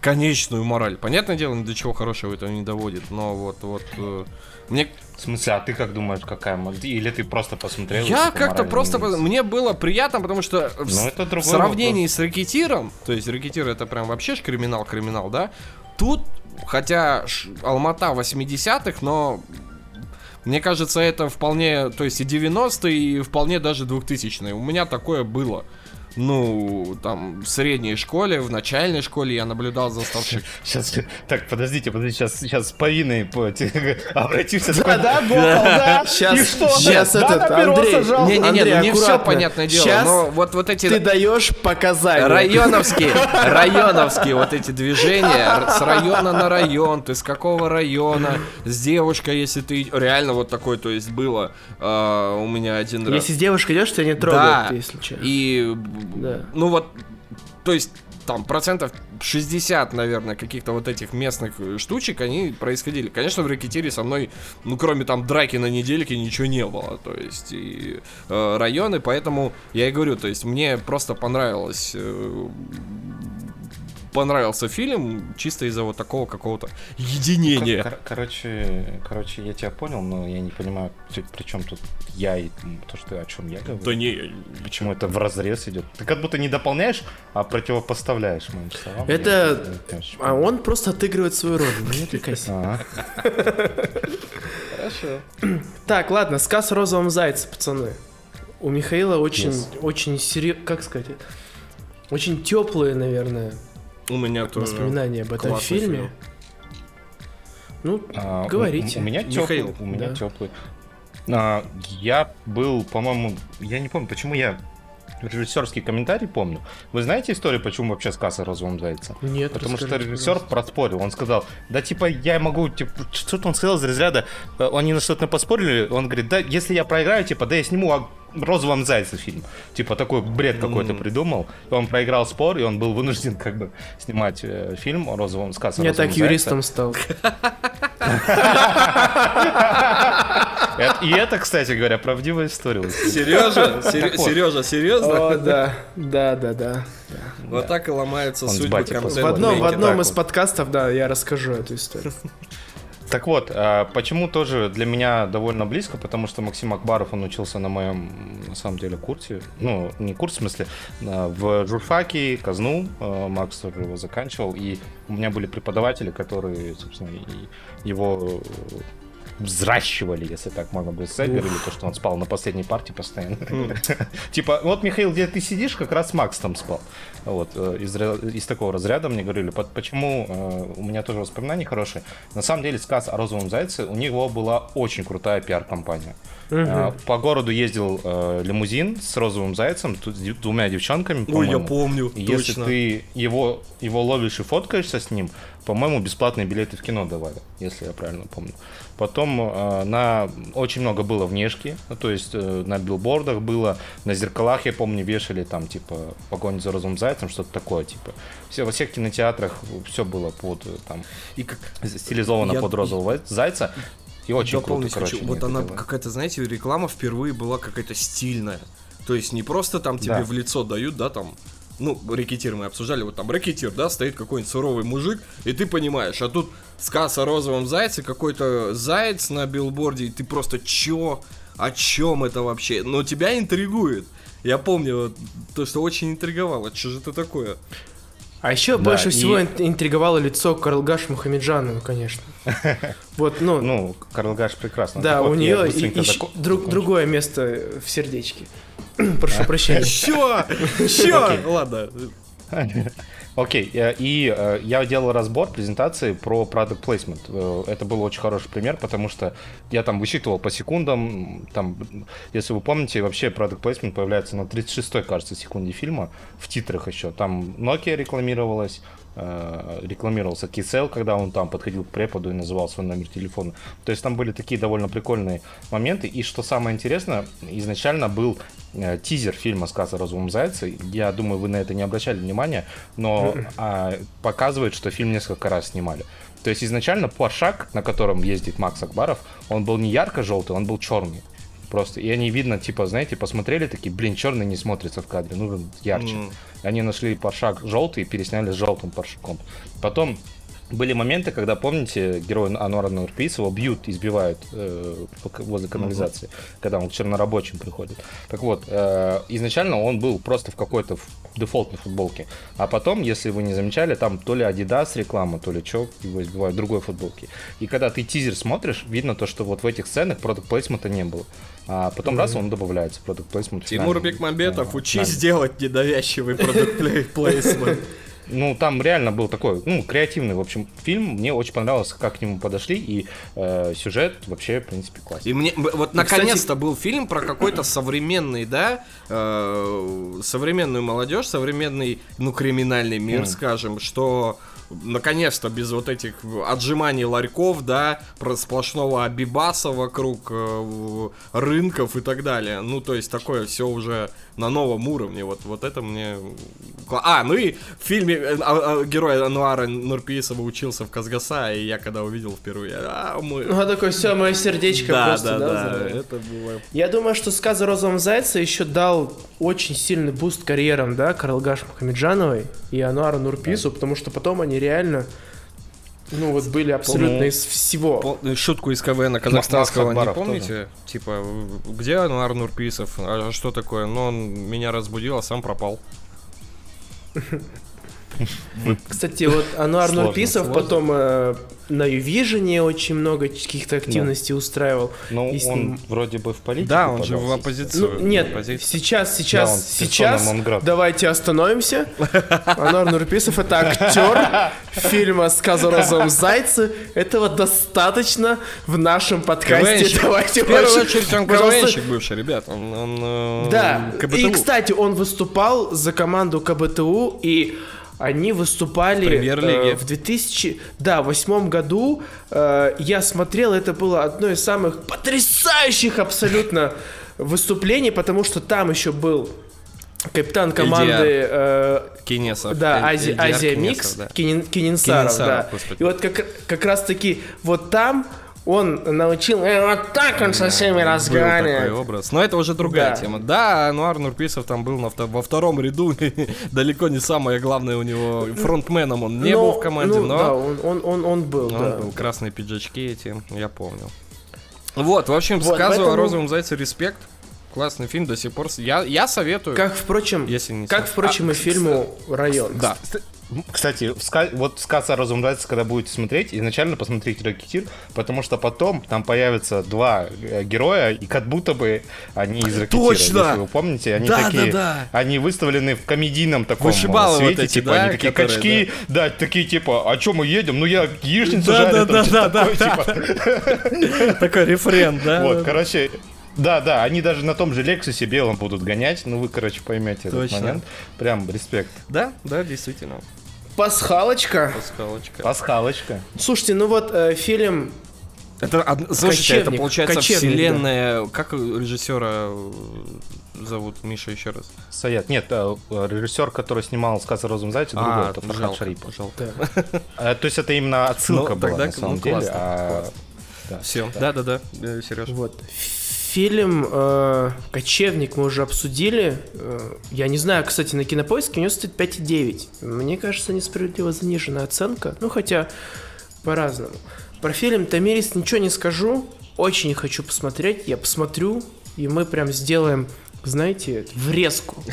конечную мораль. Понятное дело, до чего хорошего это не доводит. Но вот, вот, э, мне В смысле, а ты как думаешь, какая модель? Или ты просто посмотрел? я как-то просто по- мне было приятно, потому что в, Ну, это в сравнении с рэкетиром, то есть рэкетир это прям вообще ж криминал, криминал, да. Тут, хотя Алмата 80-х, но мне кажется, это вполне, то есть и 90-е, и вполне даже 2000-е. У меня такое было. Ну, там, в средней школе, в начальной школе я наблюдал за старших. Сейчас, так, подождите, подождите, сейчас, сейчас с повинной по, обратимся. Да, да, да. Сейчас, И что? сейчас Да, этот, Андрей, сажал. Не-не-не, Андрей, ну не все понятное дело, Сейчас но вот, вот эти... ты даешь показания. Районовские, районовские вот эти движения с района на район, ты с какого района, с девушкой, если ты реально вот такой, то есть было а, у меня один раз. Если с девушкой идешь, тебя не да, трогают, если что. и Да. ну вот, то есть там процентов 60, наверное, каких-то вот этих местных э, штучек, они происходили. Конечно, в рэкетире со мной, ну, кроме там драки на недельке, ничего не было. То есть, и э, районы, поэтому я и говорю, то есть, мне просто понравилось... э, понравился фильм чисто из-за вот такого какого-то единения. Кор- короче, короче, я тебя понял, но я не понимаю, при, чем тут я и то, что о чем я говорю. Да не, Почему это в разрез идет? Ты как будто не дополняешь, а противопоставляешь моим словам. Это- Я что- А он просто отыгрывает свою роль, ну не отвлекайся. Ага. Хорошо. Так, ладно, сказ розовом зайце, пацаны. У Михаила очень, Yes. очень серьезно, как сказать, очень теплые, наверное, У меня тоже воспоминания об этом фильме. фильм. Ну, А, у- говорите. У, меня теплый. Михаил, У меня да. теплый. А, я был, по-моему, я не помню, почему я режиссерский комментарий помню. Вы знаете историю, почему вообще сказ о розовом зайце? Нет, Потому что режиссер пожалуйста. проспорил. Он сказал, да типа я могу, типа, что-то он сказал из разряда, э, они на что-то поспорили, он говорит, да если я проиграю, типа, да я сниму о розовом зайце фильм. Типа такой бред какой-то придумал. И он проиграл спор, и он был вынужден как бы снимать э, фильм о розовом сказ о Я так юристом стал. И это, кстати говоря, правдивая история. Сережа. Сережа, серьезно? О, да, да, да, да. Вот так и ломаются Он с судьбы батей В контента. одном, в из подкастов, да, я расскажу эту историю. Так вот, а, почему тоже для меня довольно близко, потому что Максим Акбаров, он учился на моем, на самом деле, курсе, ну, не курс, в смысле, а, в журфаке, Казну, а, Макс тоже его заканчивал, и у меня были преподаватели, которые, собственно, его взращивали, если так можно будет сказать, говорили то, что он спал на последней партии постоянно. Типа, вот, Михаил, где ты сидишь, как раз Макс там спал. Вот, э, из, такого разряда мне говорили, почему э, у меня тоже воспоминания хорошие. На самом деле, сказ о розовом зайце, у него была очень крутая пиар-компания. Угу. По городу ездил э, лимузин с розовым зайцем, с двумя девчонками. Ой, я помню. Если ты его, его ловишь и фоткаешься с ним, по-моему, бесплатные билеты в кино давали, если я правильно помню. Потом э, на очень много было внешки, ну, то есть э, на билбордах было, на зеркалах, я помню, вешали там типа погонь за розовым зайцем, что-то такое, типа. Все, во всех кинотеатрах все было под э, там и как стилизовано я... под розового зайца. И очень круто, короче. Хочу. Вот она какая-то, знаете, реклама впервые была какая-то стильная. То есть не просто там тебе да. в лицо дают, да, там ну, рэкетир мы обсуждали, вот там рэкетир, да, стоит какой-нибудь суровый мужик, и ты понимаешь, а тут сказ о розовом зайце, какой-то заяц на билборде, и ты просто чё, о чем это вообще? Но тебя интригует. Я помню то, что очень интриговало, что же это такое? А еще да, больше и... всего интриговало лицо Карлгаш Мухамеджанова, конечно. Вот, ну... Ну, Карлгаш прекрасно. Да, у нее друг, другое место в сердечке. Прошу прощения. Чё? Чё? Ладно. Окей, okay, и э, я делал разбор презентации про product placement. Э, это был очень хороший пример, потому что я там высчитывал по секундам, там, если вы помните, вообще product placement появляется на 36-й, кажется, секунде фильма, в титрах еще. Там Nokia рекламировалась, рекламировался Кисел, когда он там подходил к преподу и называл свой номер телефона. То есть там были такие довольно прикольные моменты. И что самое интересное, изначально был э, тизер фильма «Сказ о розовом зайце». Я думаю, вы на это не обращали внимания, но а, показывает, что фильм несколько раз снимали. То есть изначально Поршак, на котором ездит Макс Акбаров, он был не ярко-желтый, он был черный. Просто. И они, видно, типа, знаете, посмотрели такие, блин, черный не смотрится в кадре, нужен ярче. Mm. Они нашли паршак желтый и пересняли с желтым паршаком. Потом были моменты, когда, помните, герой Ануара Нурписова бьют, избивают э, возле канализации, угу. когда он к чернорабочим приходит. Так вот, э, изначально он был просто в какой-то дефолтной футболке. А потом, если вы не замечали, там то ли Adidas реклама, то ли что, его избивают другой футболки. И когда ты тизер смотришь, видно то, что вот в этих сценах продукт плейсмента не было. А потом mm-hmm. раз он добавляется, продукт плейсмент. Тимур Бекмамбетов, учись делать недовязчивый продукт плейсмент. Ну, там реально был такой, ну, креативный, в общем, фильм. Мне очень понравилось, как к нему подошли, и э, сюжет вообще, в принципе, классный. И мне, вот, наконец-то был фильм про какой-то современный, да, э, современную молодежь, современный, ну, криминальный мир, mm. скажем, что наконец-то без вот этих отжиманий ларьков, да, про сплошного абибаса вокруг э, рынков и так далее. Ну, то есть такое все уже на новом уровне. Вот, вот это мне... А, ну и в фильме э, а, а, герой Ануара Нурпеисова учился в КазГАСА, и я когда увидел впервые, а, мы... Ну, а такое все, мое сердечко да, просто, да, да, да, это было... Я думаю, что сказ о розовом зайце еще дал очень сильный буст карьерам, да, Карлыгаш Мухамеджановой и Ануару Нурпеису, да. потому что потом они реально ну вот были абсолютно из всего. Шутку из КВН казахстанского не помните? Типа, где Ануар Нурписов? А что такое? Ну, он меня разбудил, а сам пропал. Кстати, вот Ануар Нурписов потом э, на Ювижене очень много каких-то активностей да. устраивал. Ну, он ним... вроде бы в политике. Да, он же в оппозицию. Ну, нет, оппозицию. сейчас, сейчас, да, сейчас, давайте остановимся. Ануар Нурписов это актер фильма «Сказ о розовом зайце». Этого достаточно в нашем подкасте. КВНщик. Давайте в первую очередь он КВНщик бывший, ребят. Он, он, э, да, КБТУ. и, кстати, он выступал за команду КБТУ, и они выступали э, в 2000, да, восьмом году. Э, я смотрел, это было одно из самых потрясающих абсолютно выступлений, потому что там еще был капитан команды э, Кинесов. Да, Ази, Азия Микс, да. Кинин, Кининсаров, да. Господи. И вот как, как раз таки вот там он научил, э, вот так он со всеми разговаривает. такой образ. Но это уже другая да. тема. Да, Нуар Нурписов там был на, во втором ряду, далеко не самое главное у него, фронтменом он не но, был в команде, ну, но... Да, он, он, он, он был, он да. был, красные пиджачки эти, я помню. Вот, в общем, вот, сказываю поэтому... о розовом зайце респект. Классный фильм до сих пор. Я, я советую. Как, впрочем, если не как, впрочем, а, и фильму «Район». Да. Кстати, вот сказ о разумрается, когда будете смотреть, изначально посмотрите Ракетир, потому что потом там появятся два э, героя, и как будто бы они из Ракетира. Точно! Если вы помните, они Да, такие, да, да. они выставлены в комедийном таком Вышибалы свете, вот эти, типа, да, они такие которые, качки, да. такие типа, а чё мы едем? Ну я яичницу Да, жарю, да, там, да, что-то да, такое, да, типа. Такой рефрен, да? Вот, короче, да, да, они даже на том же Лексусе белом будут гонять, ну вы, короче, поймете этот Точно. момент. Прям респект. Да, да, действительно. Пасхалочка. Пасхалочка. Пасхалочка. Слушайте, ну вот э, фильм Это, од- слушайте, это Кочевник, получается кочевник, вселенная... Как режиссера э, зовут? Миша, еще раз. Саят. Нет, э, режиссер, который снимал «Сказ о розовом зайце», другой, А, это Фархад Шарипов. жалко. Э, То есть это именно отсылка Ну, была, тогда, на самом ну, деле. классно, а- классно. да. Все, да-да-да, Сереж. Вот. Фильм э, «Кочевник» мы уже обсудили. Э, я не знаю, кстати, на Кинопоиске у него стоит 5,9. Мне кажется, несправедливо заниженная оценка. Ну, хотя по-разному. Про фильм «Тамирис» ничего не скажу. Очень хочу посмотреть. Я посмотрю, и мы прям сделаем, знаете, врезку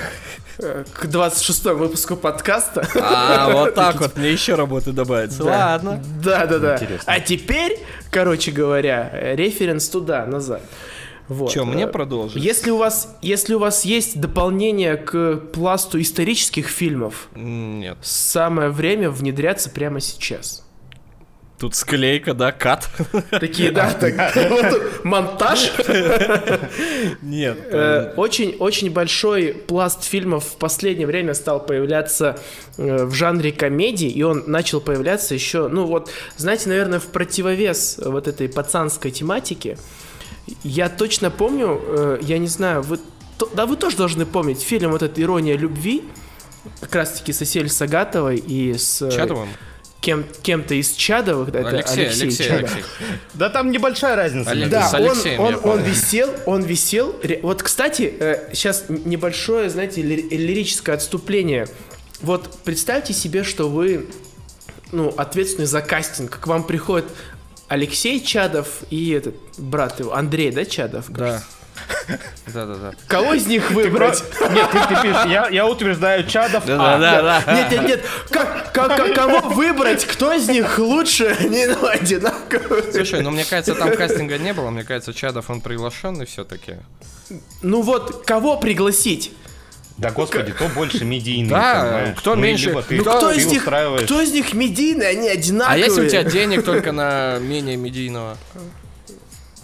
э, к 26 выпуску подкаста. А, вот так вот, мне еще работы добавится. Да. Ладно. Да, да, да. Интересно. А теперь, короче говоря, референс туда, назад. Вот. Че, мне Э, продолжить? Если у вас, если у вас есть дополнение к пласту исторических фильмов, Нет. самое время внедряться прямо сейчас. Тут склейка, да, кат. Такие, да, так, вот монтаж. Нет. Э, Очень, очень большой пласт фильмов в последнее время стал появляться э, в жанре комедии, и он начал появляться еще, ну вот, знаете, наверное, в противовес вот этой пацанской тематике. Я точно помню, э, я не знаю, вы, то- да вы тоже должны помнить фильм вот этот «Ирония любви», как раз-таки с Асель Сагатовой и с э, Чадовым? кем, кем-то из Чадовых, это Алексей, Алексей, Алексей, Чадов. Алексей. Да там небольшая разница. Между Да, он, Алексеем он, он помню. висел, он висел. Вот, кстати, сейчас небольшое, знаете, ли- лирическое отступление. Вот представьте себе, что вы, ну, ответственный за кастинг. К вам приходит Алексей Чадов и этот брат его, Андрей, да, Чадов? Да. Да-да-да. Кого из них выбрать? Нет, ты, ты пишешь, я, я утверждаю Чадов А. Да-да-да. Нет, нет, нет. Как, как- как- кого выбрать? Кто из них лучше? Не ну, одинаково. Слушай, ну мне кажется, там кастинга не было. Мне кажется, Чадов он приглашенный все-таки. Ну вот, кого пригласить? Да господи, кто больше медийный, Да, кто Ну, меньше- Ну Кто- из них, кто из них медийный, они одинаковые. А если у тебя денег только на менее медийного?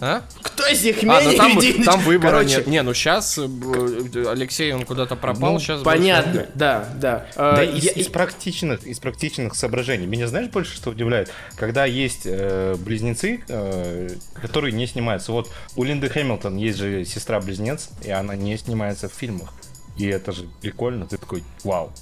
А? Кто из них А, менее ну там, медийный? там выбора Короче, нет. Не, ну сейчас Алексей, он куда-то пропал, Ну, сейчас Понятно, да, да. А, Да, я- из, из практичных, из практичных соображений. Меня знаешь больше что удивляет? Когда есть э, близнецы, э, которые не снимаются. Вот у Линды Хэмилтон есть же сестра-близнец, и она не снимается в фильмах. И это же прикольно. Ты такой, вау.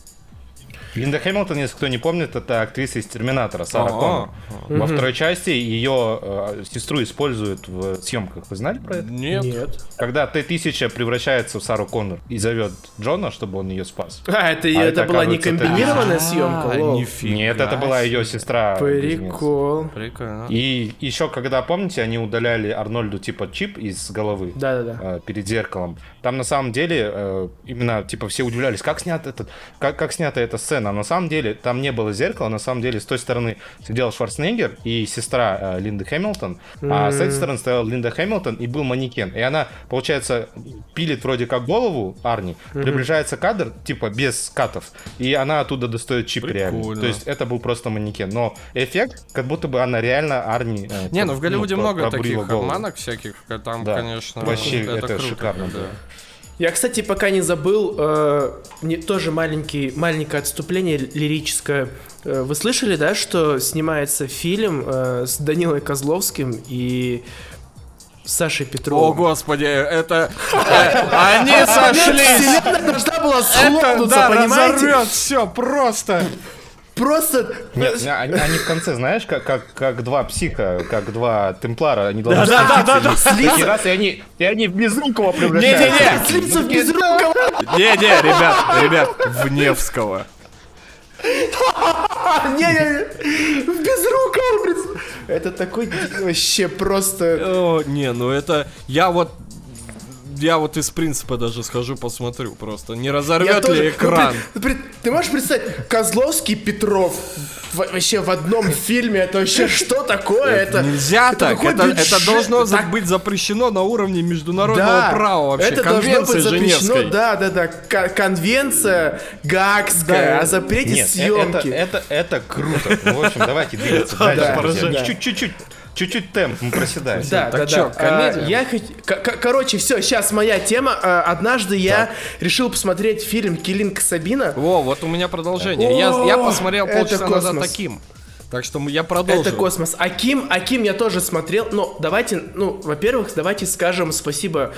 Линда Хэмилтон, если кто не помнит, это актриса из Терминатора, Сара А, Коннор. Во второй части ее э, сестру используют в съемках. Вы знали про это? Нет. Нет. Когда Т-1000 превращается в Сару Коннор и зовет Джона, чтобы он ее спас. А, это, А это, это, была не комбинированная А, съемка? Лол. нифига Нет, это была ее сестра. Прикол. Прикольно. И еще, когда, помните, они удаляли Арнольду типа чип из головы Да-да-да. э, перед зеркалом. Там на самом деле э, именно типа все удивлялись, как снят этот, как, как снята эта сцена. А на самом деле там не было зеркала, на самом деле с той стороны сидел Шварценеггер и сестра э, Линды Хэмилтон, а с этой стороны стояла Линда Хэмилтон и был манекен. И она, получается, пилит вроде как голову Арни, приближается кадр, типа без катов, и она оттуда достает чип реально. Прикольно. То есть это был просто манекен. Но эффект, как будто бы она реально Арни. э, Не, ну в Голливуде про- много таких голову. обманок всяких, там, Да. конечно, Вообще, это шикарно да. Я, кстати, пока не забыл, э, не, тоже маленький, маленькое отступление лирическое. Э, вы слышали, да, что снимается фильм э, с Данилой Козловским и Сашей О, Петровым? господи, это... э, Они сошлись! Вселенная должна была Это, схлопнуться, да, понимаете? разорвет все просто. Просто... Нет, они, они в конце, знаешь, как, как, как два психа, как два темплара, они должны Да, да, да, да, и- слиться. и раз, и они, и они в безрукого превращаются. Не-не-не. Слиться в безрукого! Не-не, ребят, ребят, в Невского. Не-не-не! В безрукого! пред- Это такой вообще просто... О, не, ну это... Я вот я вот из принципа даже схожу посмотрю просто. Не разорвет ли экран? Ну, ты, ты можешь представить, Козловский Петров вообще в одном фильме, это вообще что такое? Это, Нельзя это так, это, это должно так... быть запрещено на уровне международного да, права вообще, это конвенции быть Женевской. Да, да, да, конвенция Гаагская да, о запрете нет, съемки. Это, это, это круто. В общем, давайте двигаться дальше. Чуть-чуть Чуть-чуть темп мы проседаем. Да, так да, чё, да. Комедия? А, я хоть... Короче, все, сейчас моя тема. А, однажды я решил посмотреть фильм Килинг Сабина. Во, вот у меня продолжение. Я, я посмотрел полчаса назад таким. Так что я продолжу. Это космос. Аким, Аким я тоже смотрел. Но давайте, ну, во-первых, давайте скажем спасибо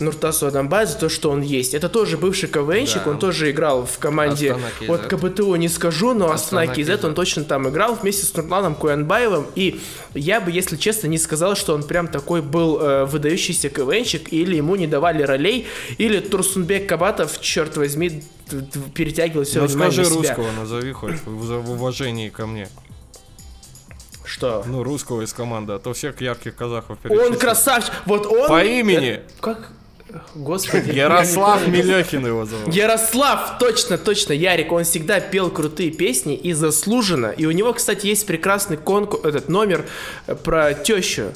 Нуртасу Адамбай за то, что он есть. Это тоже бывший КВНщик, да. он тоже играл в команде вот КБТУ не скажу, но Астана Кизет он точно там играл вместе с Нурланом Куянбаевым. И я бы, если честно, не сказал, что он прям такой был э, выдающийся КВНщик, или ему не давали ролей, или Турсунбек Кабатов, черт возьми, перетягивал все ну, внимание скажи на себя. русского, назови хоть в уважении ко мне. Что? Ну, русского из команды, а то всех ярких казахов Он красавчик! Вот он... По имени! Как? Господи. Ярослав Мелехин его зовут. Ярослав, точно, точно, Ярик, он всегда пел крутые песни и заслуженно. И у него, кстати, есть прекрасный конкурс, этот номер э, про тещу.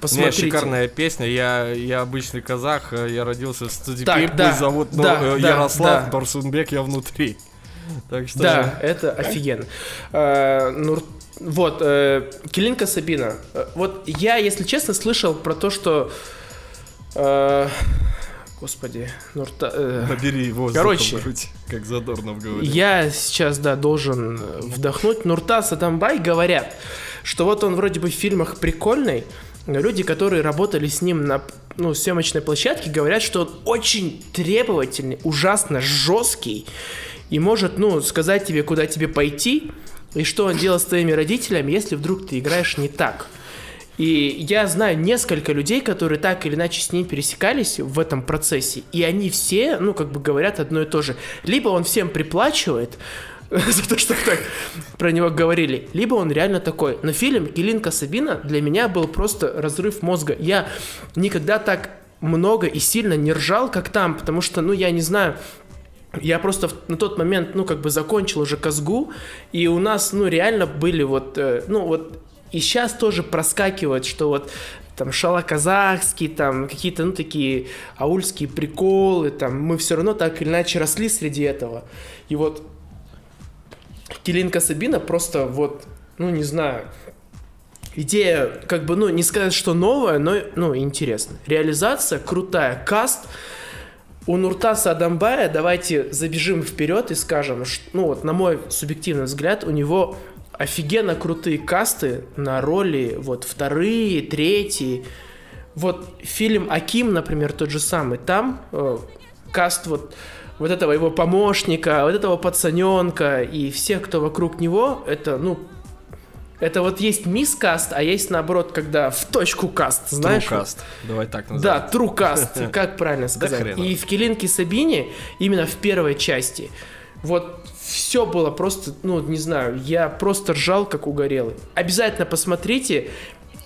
Посмотрите. Не, шикарная песня. Я, я обычный казах, э, я родился в студии так, да, зовут ну, да, ну, Ярослав да. Дорсунбек, я внутри. Так что... Да, это офигенно. Uh, Нур... Вот, uh, Килинка Сабина. Вот я, если честно, слышал про то, что Э, господи, Нурта... Э, Набери воздух Короче, в грудь, как Задорнов говорит. Я сейчас, да, должен вдохнуть. Нуртас Адамбай говорят, что вот он вроде бы в фильмах прикольный, но люди, которые работали с ним на ну, съемочной площадке, говорят, что он очень требовательный, ужасно жесткий и может, ну, сказать тебе, куда тебе пойти, и что он делает с твоими родителями, если вдруг ты играешь не так. И я знаю несколько людей, которые так или иначе с ним пересекались в этом процессе, и они все, ну, как бы говорят одно и то же. Либо он всем приплачивает, за то, что так про него говорили. Либо он реально такой. Но фильм Гелинка Сабина для меня был просто разрыв мозга. Я никогда так много и сильно не ржал, как там, потому что, ну, я не знаю, я просто на тот момент, ну, как бы закончил уже Казгу, и у нас, ну, реально были вот, э, ну, вот и сейчас тоже проскакивает, что вот там шалоказахский, там какие-то, ну, такие аульские приколы, там, мы все равно так или иначе росли среди этого. И вот Килинка Сабина просто вот, ну, не знаю, идея, как бы, ну, не сказать, что новая, но, ну, интересная. Реализация крутая, каст, у Нуртаса Адамбая, давайте забежим вперед и скажем, что, ну вот на мой субъективный взгляд, у него офигенно крутые касты на роли, вот, вторые, третьи. Вот фильм Аким, например, тот же самый, там э, каст вот, вот этого его помощника, вот этого пацаненка и всех, кто вокруг него, это, ну, это вот есть мисс каст, а есть наоборот, когда в точку каст, знаешь? True cast. Давай так назовем. Да, true cast, как правильно сказать. И в Келинке Сабине, именно в первой части, вот все было просто, ну, не знаю, я просто ржал, как угорелый. Обязательно посмотрите.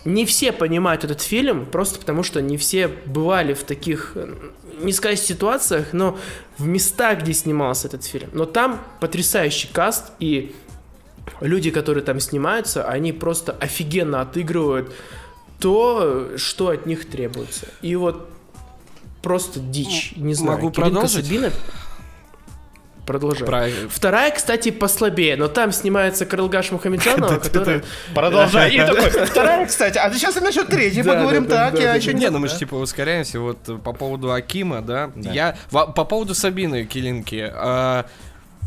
Не все понимают этот фильм, просто потому что не все бывали в таких, не сказать ситуациях, но в местах, где снимался этот фильм. Но там потрясающий каст, и люди, которые там снимаются, они просто офигенно отыгрывают то, что от них требуется. И вот просто дичь, не знаю. Могу продолжить? Сабина Продолжай. Про... Вторая, кстати, послабее, но там снимается Крылгаш Мухамеджанова, который... Продолжай. И такой, вторая, кстати, а сейчас насчет третьей поговорим так, я еще не... ну мы же типа ускоряемся, вот по поводу Акима, да, я... По поводу Сабины Килинки, а,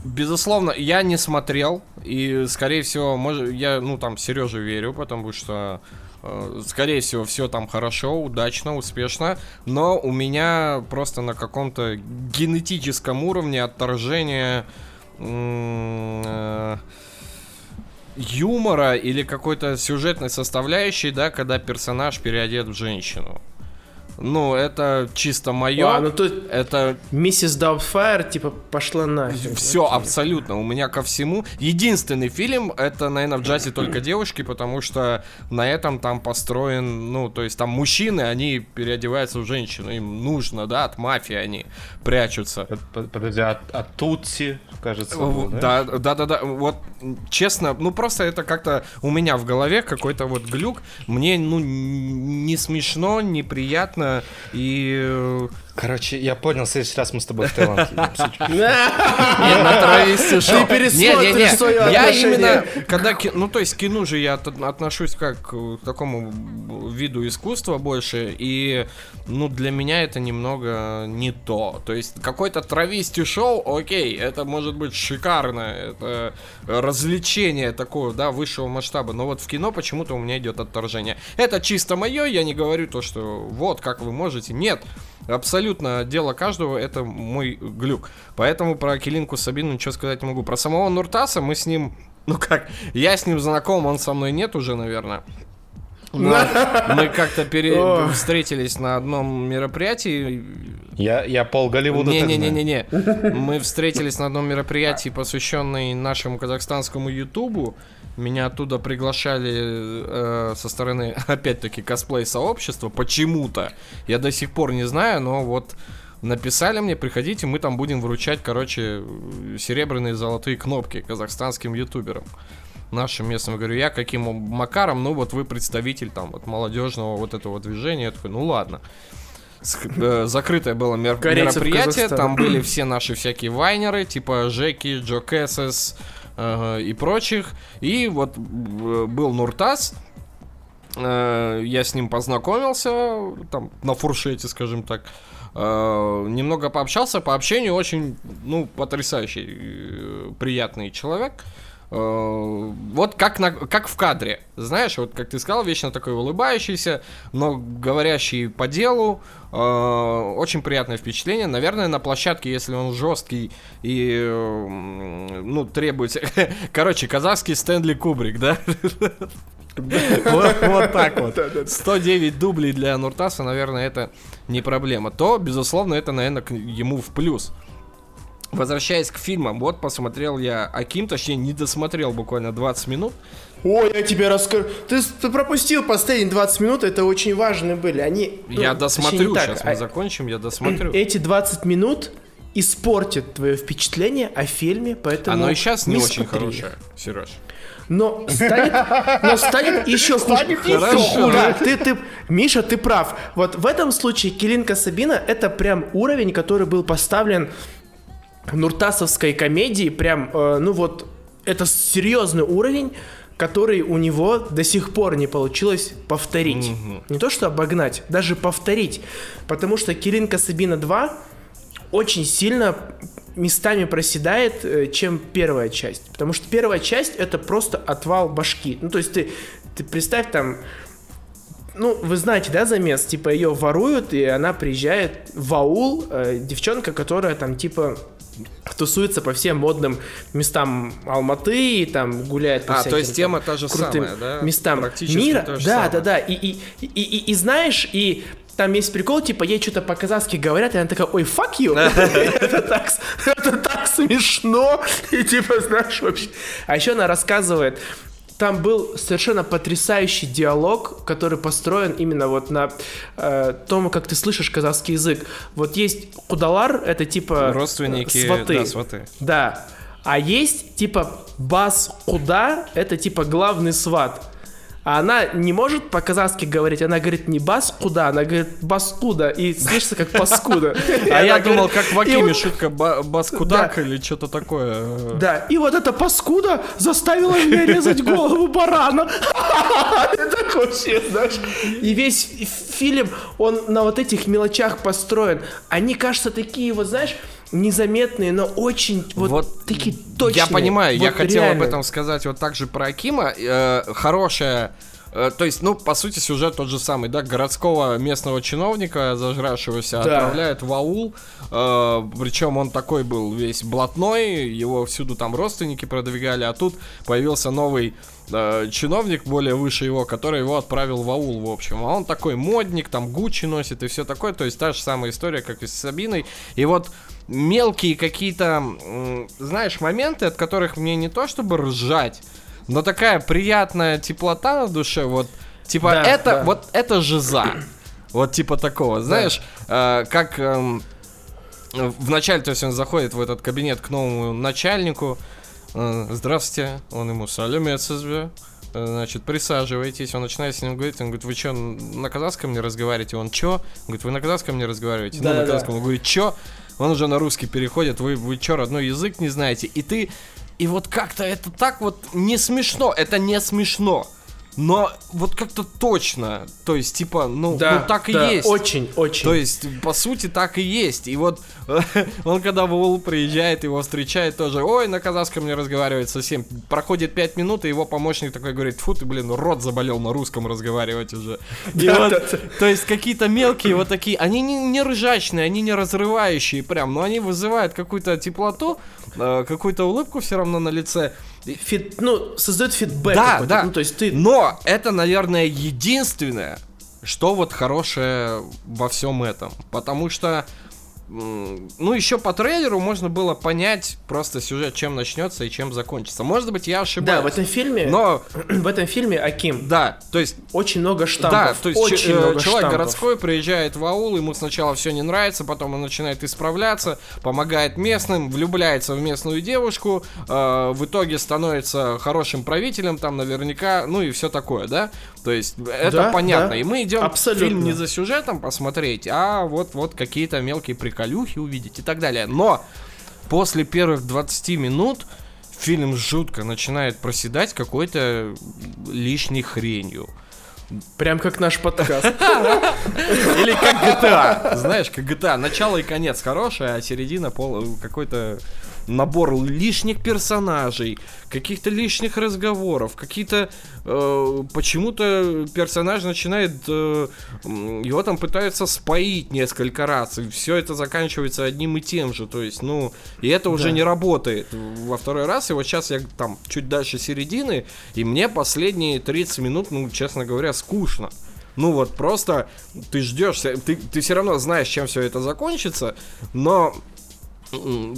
Безусловно, я не смотрел, и, скорее всего, может, я, ну, там, Сереже верю, потому что Э, скорее всего, все там хорошо, удачно, успешно, но у меня просто на каком-то генетическом уровне отторжение э, юмора или какой-то сюжетной составляющей, да, когда персонаж переодет в женщину. Ну, это чисто мое. А, ну тут это Миссис Даутфайр, типа, пошла нафиг. все абсолютно. У меня ко всему. Единственный фильм это, наверное, в джазе только девушки, потому что на этом там построен, ну, то есть там мужчины, они переодеваются в женщину, им нужно, да, от мафии они прячутся. Под- Подожди, а, а Тутси, кажется, был, Да, да, да, да. Вот честно, ну просто это как-то у меня в голове какой-то вот глюк. Мне, ну, не смешно, неприятно. И э, Короче, я понял, в следующий раз мы с тобой в Таиланд едем. Шоу. пересмотришь своё Я отношение. именно, когда, ну то есть к кино же я от- отношусь как к такому виду искусства больше, и, ну для меня это немного не то. То есть какой-то травести шоу, окей, это может быть шикарно, это развлечение такое, да, высшего масштаба, но вот в кино почему-то у меня идет отторжение. Это чисто мое, я не говорю то, что вот как вы можете, нет. Абсолютно дело каждого, это мой глюк. Поэтому про Килинку Сабину ничего сказать не могу. Про самого Нуртаса мы с ним, ну как, я с ним знаком, он со мной нет уже, наверное. Но мы как-то пере... Встретились на одном мероприятии. Я, я пол Голливуда. Не-не-не-не-не. Мы встретились на одном мероприятии, посвященной нашему казахстанскому Ютубу. Меня оттуда приглашали э, со стороны, опять-таки, косплей-сообщества. Почему-то. Я до сих пор не знаю, но вот написали мне, приходите, мы там будем вручать, короче, серебряные золотые кнопки казахстанским ютуберам. Нашим местным, Я говорю, я каким макаром, ну вот вы представитель там вот молодежного вот этого движения, я такой, ну ладно. Ск- э, закрытое было мер- мероприятие, там были все наши всякие вайнеры, типа Жеки, Джо Кэссес и прочих. И вот э, был Нуртас, Э, я с ним познакомился, там, на фуршете, скажем так. Э, немного пообщался, по общению очень, ну, потрясающий, приятный человек. Вот как, на, как в кадре, знаешь, вот как ты сказал, вечно такой улыбающийся, но говорящий по делу, Э, очень приятное впечатление. Наверное, на площадке, если он жесткий и, э, ну, требует... Короче, казахский Стэнли Кубрик, да? Вот так вот. 109 дублей для Нуртаса, наверное, это не проблема. То, безусловно, это, наверное, ему в плюс. Возвращаясь к фильмам, вот посмотрел я Аким, точнее, не досмотрел буквально 20 минут. Ой, я тебе расскажу. Ты, ты пропустил последние 20 минут, это очень важные были. Они. ну, я точнее, досмотрю, не так, сейчас мы а- закончим, я досмотрю. Эти 20 минут испортят твое впечатление о фильме, поэтому... Оно и сейчас не очень смотри. хорошее, Сереж. Но станет, но станет еще хуже. Хорошо. хуже. Да, ты, ты, Миша, ты прав. Вот в этом случае Килинка Сабина это прям уровень, который был поставлен нуртасовской комедии. Прям, э, ну вот, это серьезный уровень, который у него до сих пор не получилось повторить. Не то что обогнать, даже повторить. Потому что Килинка Сабина 2 очень сильно местами проседает, э, чем первая часть. Потому что первая часть это просто отвал башки. Ну, то есть ты, ты представь там, ну, вы знаете, да, замес, типа ее воруют, и она приезжает в аул, э, девчонка, которая там типа тусуется по всем модным местам Алматы и там гуляет по А, то всяким есть тема там та же крутым самая, да? местам мира. то да, самое. да, да. И, и, и, и- и знаешь, и там есть прикол, типа, ей что-то по-казахски говорят, и она такая, ой, fuck you. это, так, это так смешно. И типа, знаешь, вообще. А еще она рассказывает, там был совершенно потрясающий диалог, который построен именно вот на э, том, как ты слышишь казахский язык. Вот есть кудалар, это типа э, Родственники, сваты. да, сваты. Да. А есть типа бас куда, это типа главный сват. А она не может по-казахски говорить, она говорит не бас куда, она говорит бас куда, и слышится как паскуда. А я думал, как в Акиме шутка ба- Баскудак Да. или что-то такое. Да, и вот эта паскуда заставила меня резать голову барана. Это вообще, знаешь. И весь фильм, он на вот этих мелочах построен. Они кажутся такие, вот знаешь, незаметные, но очень вот, Вот такие точные. Я понимаю, я Вот хотел реально. об этом сказать вот так же про Акима. Э, хорошая Э, то есть, ну, по сути, сюжет тот же самый, да, городского местного чиновника, зажравшегося, да. отправляют в аул, э, причем он такой был весь блатной, его всюду там родственники продвигали, а тут появился новый э, чиновник, более выше его, который его отправил в аул, в общем. А он такой модник, там Гуччи носит и все такое, то есть та же самая история, как и с Сабиной. И вот мелкие какие-то, знаешь, моменты, от которых мне не то чтобы ржать, но такая приятная теплота на душе, вот, типа, да, это, да. вот, это же за. Вот типа такого, знаешь, да. э, как э, в начале, то есть он заходит в этот кабинет к новому начальнику, э, здравствуйте, он ему салюмет э, значит, присаживайтесь, он начинает с ним говорить, он говорит, вы что, на казахском не разговариваете? Он чё? Он говорит, вы на казахском не разговариваете? Да, ну, на казахском. Он говорит, чё? Он уже на русский переходит, вы, вы чё, родной язык не знаете? И ты и вот как-то это так вот не смешно. Это не смешно. Но вот как-то точно, то есть, типа, ну, да, ну так да, и есть. Очень, очень. То есть, по сути, так и есть. И вот он, когда в Улу приезжает, его встречает тоже, ой, на казахском не разговаривает совсем. Проходит 5 минут, и его помощник такой говорит, фу, ты, блин, рот заболел на русском разговаривать уже. И вот, то есть, какие-то мелкие вот такие, они не, не ржачные, они не разрывающие прям, но они вызывают какую-то теплоту, э, какую-то улыбку все равно на лице. Фид, ну, создает фидбэк. Да, да. Ну, то есть ты... Но это, наверное, единственное, что вот хорошее во всем этом. Потому что ну, еще по трейлеру можно было понять просто сюжет, чем начнется и чем закончится. Может быть, я ошибаюсь. Да, в этом фильме, но в этом фильме Аким. Да, то есть очень много штампов. Да, то есть очень ч- много человек штампов. городской приезжает в аул, ему сначала все не нравится, потом он начинает исправляться, помогает местным, влюбляется в местную девушку, э, в итоге становится хорошим правителем, там наверняка, ну и все такое, да. То есть это да, понятно. Да, и мы идем абсолютно. фильм не за сюжетом посмотреть, а вот вот какие-то мелкие приколы приколюхи увидеть и так далее. Но после первых 20 минут фильм жутко начинает проседать какой-то лишней хренью. Прям как наш подкаст. Или как GTA. Знаешь, как GTA. Начало и конец хорошее, а середина пол какой-то набор лишних персонажей, каких-то лишних разговоров, какие-то... Э, почему-то персонаж начинает... Э, его там пытаются споить несколько раз, и все это заканчивается одним и тем же. То есть, ну, и это уже да. не работает во второй раз. И вот сейчас я там чуть дальше середины, и мне последние 30 минут, ну, честно говоря, скучно. Ну вот просто ты ждешь, ты, ты все равно знаешь, чем все это закончится, но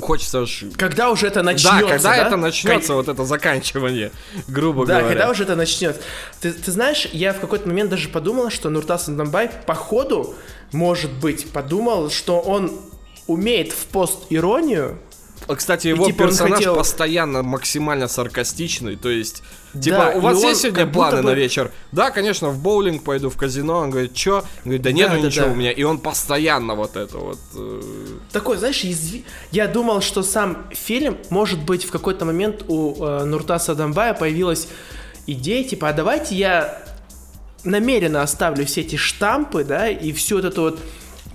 хочется ж... Когда уже это начнется, да? когда да? это начнется, как... вот это заканчивание, грубо да, говоря. Да, когда уже это начнется. Ты, ты знаешь, я в какой-то момент даже подумал, что Нуртас Дамбай по ходу, может быть, подумал, что он умеет в пост-иронию кстати, его и, типа, персонаж хотел... постоянно максимально саркастичный, то есть, типа, да, у вас есть сегодня планы бы... на вечер? Да, конечно, в боулинг пойду, в казино. Он говорит, чё? Он говорит, да нет, да, ничего да. у меня. И он постоянно вот это вот... Э... Такой, знаешь, изв... я думал, что сам фильм, может быть, в какой-то момент у э, Нуртаса Дамбая появилась идея, типа, а давайте я намеренно оставлю все эти штампы, да, и всю вот эту вот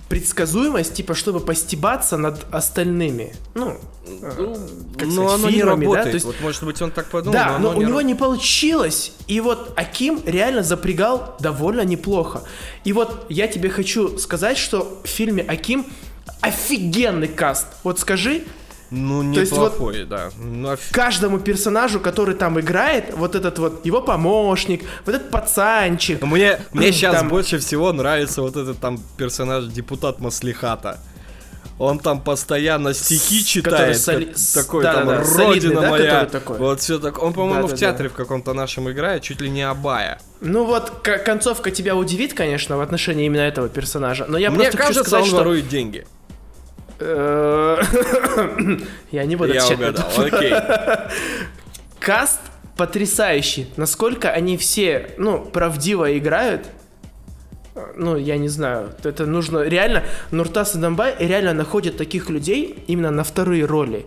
предсказуемость, типа, чтобы постебаться над остальными. Ну, ну, как но оно фильмами, не работает. Да? То есть, вот, может быть, он так подумал. Да, но, но у не него не получилось. И вот Аким реально запрягал довольно неплохо. И вот я тебе хочу сказать, что в фильме Аким офигенный каст. Вот скажи, ну, неплохой, вот да. Но... Каждому персонажу, который там играет, вот этот вот его помощник, вот этот пацанчик. Мне, мне сейчас там... больше всего нравится вот этот там персонаж депутат Маслихата. Он там постоянно стихи читает, соли... такой да, там да, да. родина Солидный, моя, да, такой? вот все так. Он, по-моему, да, в театре да. в каком-то нашем играет, чуть ли не Абая. Ну вот концовка тебя удивит, конечно, в отношении именно этого персонажа, но я Мне просто кажется, хочу сказать, он что... ворует деньги. Э, я не буду Я угадал, окей. Каст потрясающий. Насколько они все, ну, правдиво играют, ну, я не знаю, это нужно реально, Нуртас и Дамбай реально находят таких людей именно на вторые роли.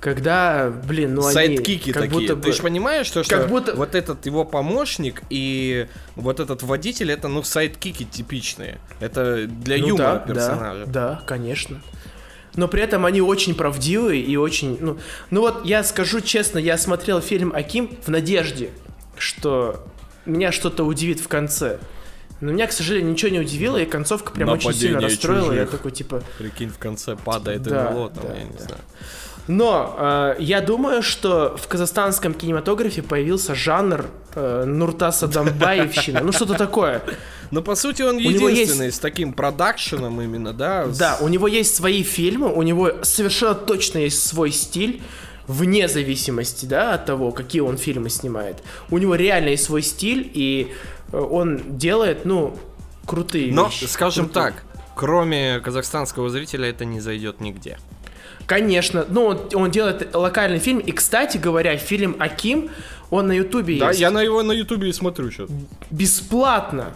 Когда, блин, ну Сайдкики они... как такие. Будто бы... Ты же понимаешь, что, как что будто... вот этот его помощник и вот этот водитель, это, ну, сайдкики типичные. Это для ну, юмора да, персонажа. Да, да, конечно. Но при этом они очень правдивые и очень... Ну, ну вот я скажу честно, я смотрел фильм Аким в надежде, что меня что-то удивит в конце. Но меня, к сожалению, ничего не удивило, и концовка прям очень сильно Нападение расстроила. Я чужих. такой, типа... Прикинь, в конце падает Да, НЛО, там, да, я не да. знаю. Но э, я думаю, что в казахстанском кинематографе появился жанр э, Нуртаса Дамбаевщина. Ну, что-то такое. Но по сути он единственный с таким продакшеном именно, да? Да, у него есть свои фильмы, у него совершенно точно есть свой стиль, вне зависимости, да, от того, какие он фильмы снимает. У него реально есть свой стиль, и э, он делает, ну, крутые Но, вещи. скажем Крутые. так, кроме казахстанского зрителя это не зайдет нигде. Конечно, ну, он, он делает локальный фильм, и, кстати говоря, фильм «Аким», он на ютубе Да, есть. я на его на ютубе и смотрю сейчас. Бесплатно.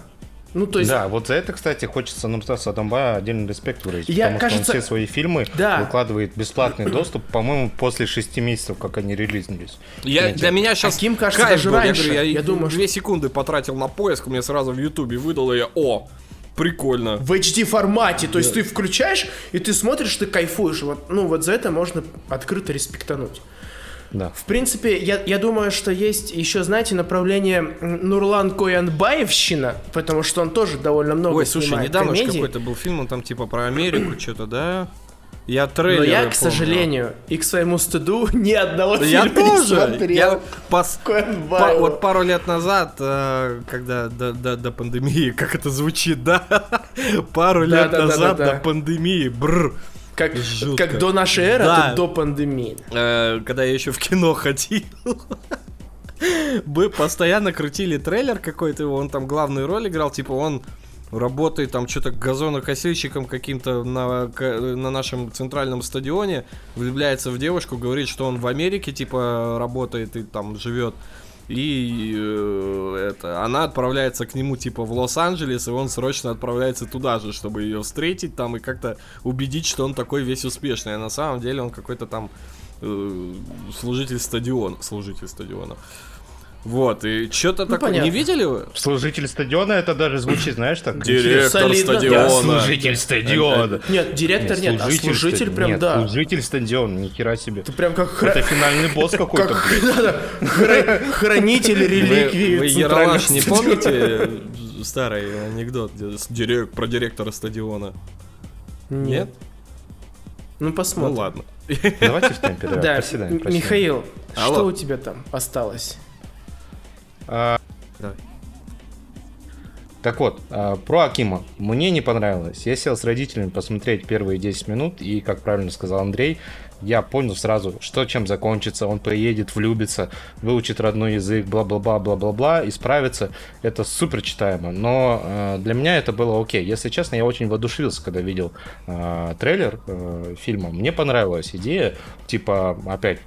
Ну, то есть... Да, вот за это, кстати, хочется Нуртаса Адамбая отдельный респект выразить. Я, потому кажется- что он все свои фильмы Да. выкладывает бесплатный доступ, по-моему, после шести месяцев, как они релизнулись. Я, Знаете, для меня сейчас Аким, кажется, даже раньше. Я, Я я думаю, две секунды потратил на поиск, мне сразу в ютубе выдало, я, о, прикольно. В HD формате, то есть ты включаешь и ты смотришь, ты кайфуешь. Вот, ну вот за это можно открыто респектануть. Да. В принципе, я, я думаю, что есть еще, знаете, направление Нурлан Коянбаевщина, потому что он тоже довольно много Ой, слушай, снимает недавно же комедий. какой-то был фильм, он там типа про Америку что-то, да? Я Но трейлер я, к сожалению, и к своему стыду ни одного Я фильма не тоже. смотрел. Я пос-. Па- вот пару лет назад, э, когда до, до- до пандемии, как это звучит, да? Пару Да, лет да, да, назад да, да. до пандемии, бррр. как, жутко. как до нашей эры, Да. а тут до пандемии. Э, когда я еще в кино ходил. Мы постоянно крутили трейлер какой-то, он там главную роль играл, типа он работает там что-то газонокосильщиком каким-то на, на нашем центральном стадионе, влюбляется в девушку, говорит, что он в Америке, типа, работает и там живет. И э, это, она отправляется к нему типа в Лос-Анджелес, и он срочно отправляется туда же, чтобы ее встретить там и как-то убедить, что он такой весь успешный. А на самом деле он какой-то там э, служитель стадиона. Служитель стадиона. Вот, и что-то такое. понятно. Не видели вы? Служитель стадиона, это даже звучит, знаешь, так... Директор Солидно. стадиона. Служитель стадиона. Нет, директор нет, а служитель ста- прям нет, да. Служитель стадиона, ни хера себе. Ты прям как, Это финальный босс какой-то. хранитель Вы, реликвии. вы Ералаш не помните старый анекдот про директора стадиона? Нет. Ну Ну посмотрим. ладно. Давайте в темпе, Да, давай. Михаил, что у тебя там осталось? А, Давай. Так вот, а, про Акима. Мне не понравилось. Я сел с родителями посмотреть первые 10 минут, и, как правильно сказал Андрей, я понял сразу, что чем закончится. Он приедет, влюбится, выучит родной язык, бла-бла-бла, бла-бла-бла, и справится. Это супер читаемо. Но э, для меня это было окей. Если честно, я очень воодушевился, когда видел э, трейлер э, фильма. Мне понравилась идея, типа, опять,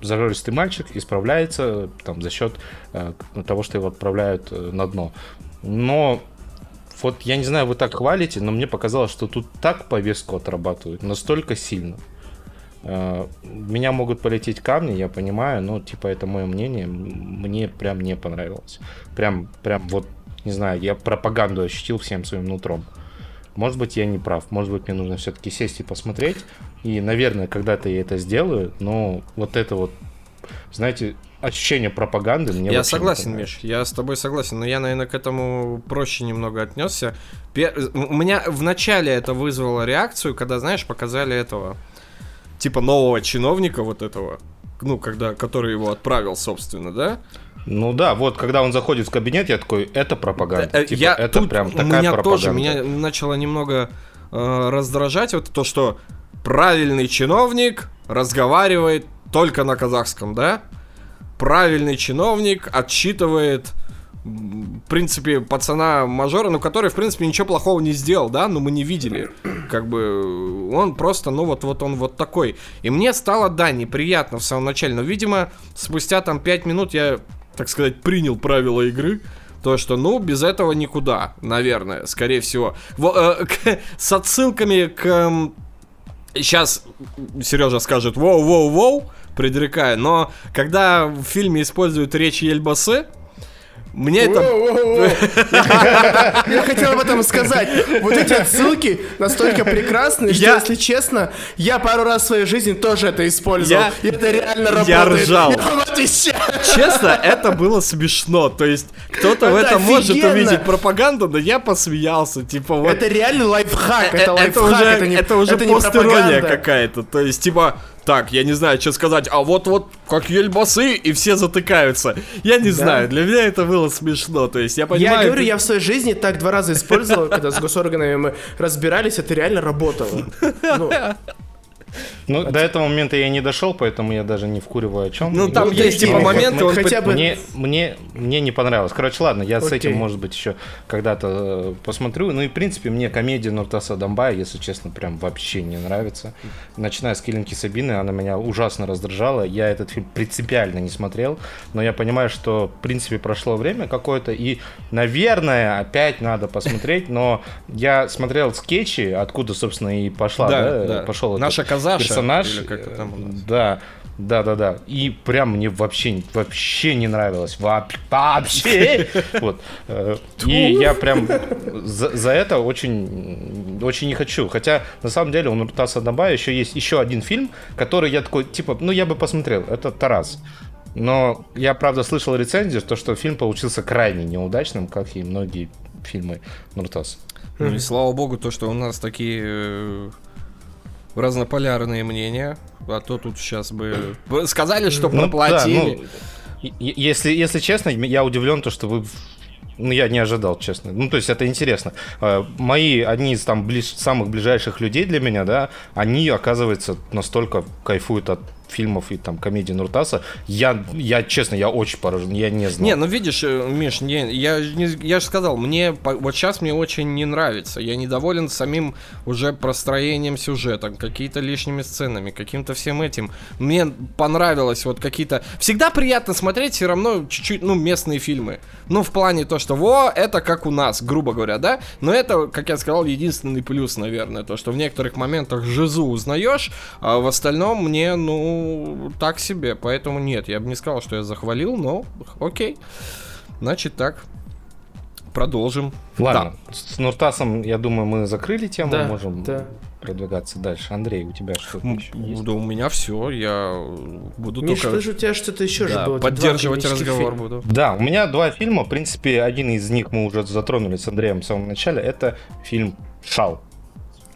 зажористый мальчик исправляется там, за счет э, того, что его отправляют э, на дно. Но вот я не знаю, вы так хвалите, но мне показалось, что тут так повестку отрабатывают, настолько сильно. Меня могут полететь камни, я понимаю, но типа это мое мнение, мне прям не понравилось. Прям, прям вот, не знаю, я пропаганду ощутил всем своим нутром. Может быть, я не прав, может быть, мне нужно все-таки сесть и посмотреть. И, наверное, когда-то я это сделаю, но вот это вот, знаете, ощущение пропаганды мне я согласен. Миш, я с тобой согласен, но я, наверное, к этому проще немного отнесся. Пер- У меня в начале это вызвало реакцию, когда, знаешь, показали этого, типа нового чиновника вот этого, ну, когда, который его отправил, собственно, да? Ну да, вот когда он заходит в кабинет, я такой, это пропаганда. Э, Типа, я это тут прям у такая меня пропаганда. тоже меня начало немного э, раздражать вот то, что правильный чиновник разговаривает только на казахском, да? Правильный чиновник отчитывает в принципе, пацана мажора, ну, который, в принципе, ничего плохого не сделал, да, но мы не видели. Как бы он просто, ну, вот, вот он вот такой. И мне стало, да, неприятно в самом начале, но, видимо, спустя там 5 минут я, так сказать, принял правила игры. То, что, ну, без этого никуда, наверное, скорее всего. Во- э, к- с отсылками к... Сейчас Сережа скажет «воу-воу-воу», предрекая, но когда в фильме используют речь Ельбасы, Мне это... Я хотел об этом сказать. Вот эти отсылки настолько прекрасные, что, если честно, я пару раз в своей жизни тоже это использовал. И это реально работает. Я ржал. Честно, это было смешно. То есть, кто-то в Это этом может увидеть пропаганду, но я посмеялся. Типа, вот Это реально лайфхак. Э, Это это лайфхак. уже, это уже это постирония пропаганда. какая-то. То есть, типа, так, я не знаю, что сказать, а вот вот как ельбасы, и все затыкаются. Я не знаю, для меня это было смешно. То есть, я понимаю... Я говорю, ты- я в своей жизни так два раза использовал, когда с госорганами мы разбирались, это реально работало. Ну, Ну, до этого момента я не дошел, поэтому я даже не вкуриваю о чем. Ну, там Ну, есть, типа, и- моменты, он... хотя бы- Мне, мне, мне не понравилось. Короче, ладно, я с этим, может быть, еще когда-то э, посмотрю. Ну и, в принципе, мне комедия Нуртаса Дамбая, если честно, прям вообще не нравится. Начиная с Киллинки Сабины, она меня ужасно раздражала. Я этот фильм принципиально не смотрел, но я понимаю, что, в принципе, прошло время какое-то, и, наверное, опять надо посмотреть, но я смотрел скетчи, откуда, собственно, и пошла, Да, да, да. пошел Наша Казаша, персонаж. или как это там у нас. Да, да, да, да. И прям мне вообще, вообще не нравилось. Вообще. Вот. Э, И я прям за, за это очень, очень не хочу. Хотя, на самом деле, у Нуртаса Дамбая еще есть еще один фильм, который я такой, типа, ну, я бы посмотрел. Это «Тарас». Но я, правда, слышал рецензию, то, что фильм получился крайне неудачным, как и многие фильмы Нуртаса. Ну и слава богу, то, что у нас такие э, разнополярные мнения. А то тут сейчас бы... Сказали, что Ну, да, проплатили. ну, и- и- если, если честно, я удивлен, то, что вы... Ну, я не ожидал, честно. Ну, то есть, это интересно. Э, Мои, одни из там ближ- самых ближайших людей для меня, да, они, оказывается, настолько кайфуют от фильмов и там комедий Нуртаса. Я, я, честно, я очень поражен, я не знал. Не, ну видишь, э, Миш, не, я, не, я же сказал, мне вот сейчас мне очень не нравится. Я недоволен самим уже простроением сюжета, какие-то лишними сценами, каким-то всем этим. Мне понравилось вот какие-то... Всегда приятно смотреть все равно чуть-чуть, ну, местные фильмы. Ну, в плане то, что, во, это как у нас, грубо говоря, да? Но это, как я сказал, единственный плюс, наверное, то, что в некоторых моментах Жизу узнаешь, а в остальном мне, ну, так себе. Поэтому нет, я бы не сказал, что я захвалил, но окей. Значит так. Продолжим. Ладно, с Нуртасом, я думаю, мы закрыли тему, Да, можем да. продвигаться дальше. Андрей, у тебя что-то М, еще есть? Да у меня все, я буду Миш, только слышу, у тебя что-то еще да, же было. поддерживать разговор фильма. буду. Да, у меня два фильма. В принципе, один из них мы уже затронули с Андреем в самом начале. Это фильм «Шал».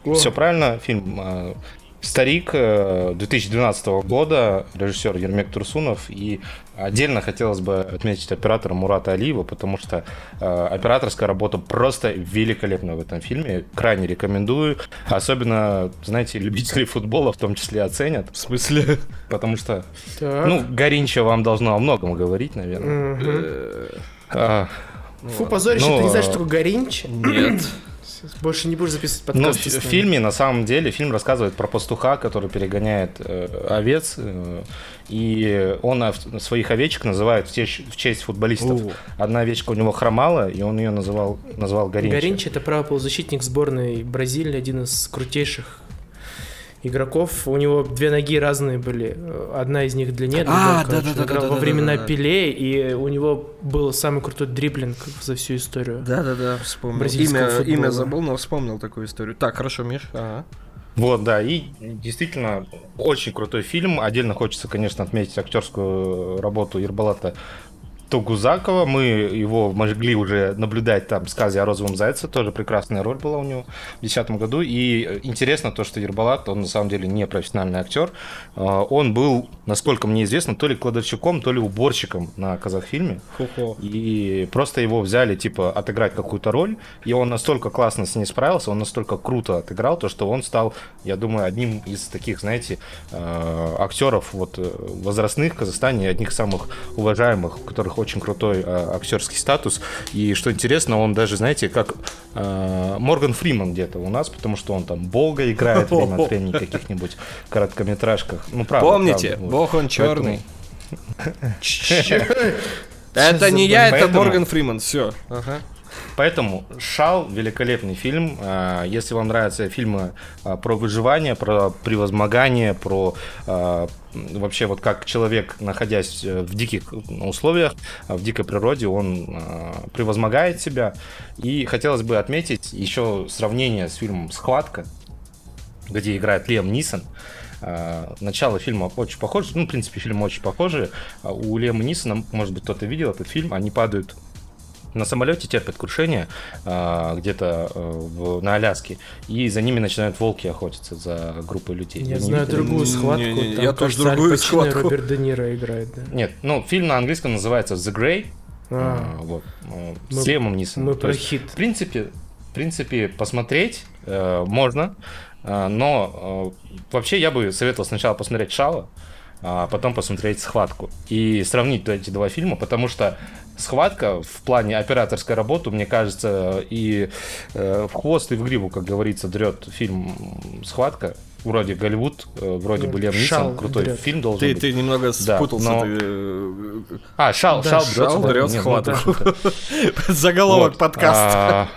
О. Все правильно, фильм э, «Старик» э, 2012 года, режиссер Ермек Турсунов. И отдельно хотелось бы отметить оператора Мурата Алиева, потому что э, операторская работа просто великолепна в этом фильме. Крайне рекомендую. Особенно, знаете, любители футбола в том числе оценят, В смысле? потому что, Так. ну, Горинча вам должно о многом говорить, наверное. Мгм. А, Фу, позорище, ну, ты не знаешь, а- что такое Горинч? Нет. Больше не будешь записывать Ну, подкаст. в, в фильме, на самом деле, фильм рассказывает про пастуха, который перегоняет э, овец, э, и он ов- своих овечек называет в честь, в честь футболистов. О. Одна овечка у него хромала, и он ее называл, назвал Горинча. Горинч это правый полузащитник сборной Бразилии, один из крутейших игроков. У него две ноги разные были. Одна из них длиннее, А, другая короче. Он да-да-да-да-да-да-да. играл во времена Пеле, и у него был самый крутой дриблинг за всю историю. Да-да-да, вспомнил. Бразильского Имя, футбола. имя забыл, но вспомнил такую историю. Так, хорошо, Миш. Ага. Вот, да, и действительно очень крутой фильм. Отдельно хочется, конечно, отметить актерскую работу Ербалата Тугузакова. Мы его могли уже наблюдать там в сказе о розовом зайце. Тоже прекрасная роль была у него в 2010 году. И э, интересно то, что Ербалат, он на самом деле не профессиональный актер. А, Он был, насколько мне известно, то ли кладовщиком, то ли уборщиком на казахфильме. Хо-хо. И просто его взяли, типа, отыграть какую-то роль, и он настолько классно с ней справился, он настолько круто отыграл, то, что он стал, я думаю, одним из таких, знаете, э, актеров вот э, возрастных в Казахстане, одних самых уважаемых, которых очень крутой э, актерский статус. И что интересно, он даже, знаете, как э, Морган Фриман где-то у нас, потому что он там Бога играет время от времени в каких-нибудь короткометражках. Ну, правда. Помните, правда, бог он Поэтому- черный. Это не я, это Поэтому- Морган Фриман. Все. Ага. Поэтому «Шал» — великолепный фильм. А, если вам нравятся фильмы а, про выживание, про превозмогание, про а, вообще вот как человек, находясь э, в диких условиях, в дикой природе, он превозмогает себя. И хотелось бы отметить еще сравнение с фильмом «Схватка», где играет Лиам Нисон. Начало фильма очень похоже, ну, в принципе, фильм очень похожий. У Лема Нисона, может быть, кто-то видел этот фильм, они падают на самолете терпят крушение а, где-то а, на Аляске, и за ними начинают волки охотиться за группой людей. Я, знаю другую схватку. Не, не, там, я тоже другую схватку. Роберт Де Ниро играет, да. Нет, ну, фильм на английском называется The Grey. А, а, вот, мы, с Лемом Нисоном. Мы про хит. В принципе, в принципе, посмотреть э, можно, э, но э, вообще я бы советовал сначала посмотреть Шала, а потом посмотреть схватку и сравнить эти два фильма, потому что схватка в плане операторской работы, мне кажется, и э, в хвост и в гриву, как говорится, дрет фильм «Схватка». Вроде Голливуд, э, вроде ну, бы Лем Нисон, крутой дрет. фильм должен ты, быть. Ты немного спутался. Да, но... ты... А, Шал, да, Шал, шал дрет схватку. Заголовок подкаста.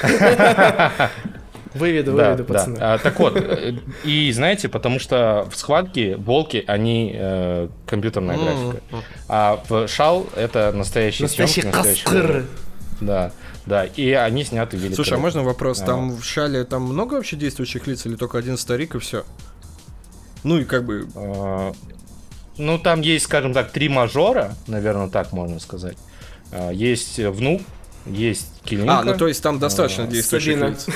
А. Выведу, да, выведу, пацаны. Да. А, так вот, э, и знаете, потому что в схватке волки, они э, компьютерная графика. А в Шал это настоящие Настоящие кастры. Да, да, и они сняты великолепно. Слушай, а можно вопрос? А. Там в Шале там много вообще действующих лиц или только один старик и все? Ну и как бы... А, ну, там есть, скажем так, три мажора, наверное, так можно сказать. А, есть внук, есть Килинка. А, ну то есть там достаточно а, действующих лиц.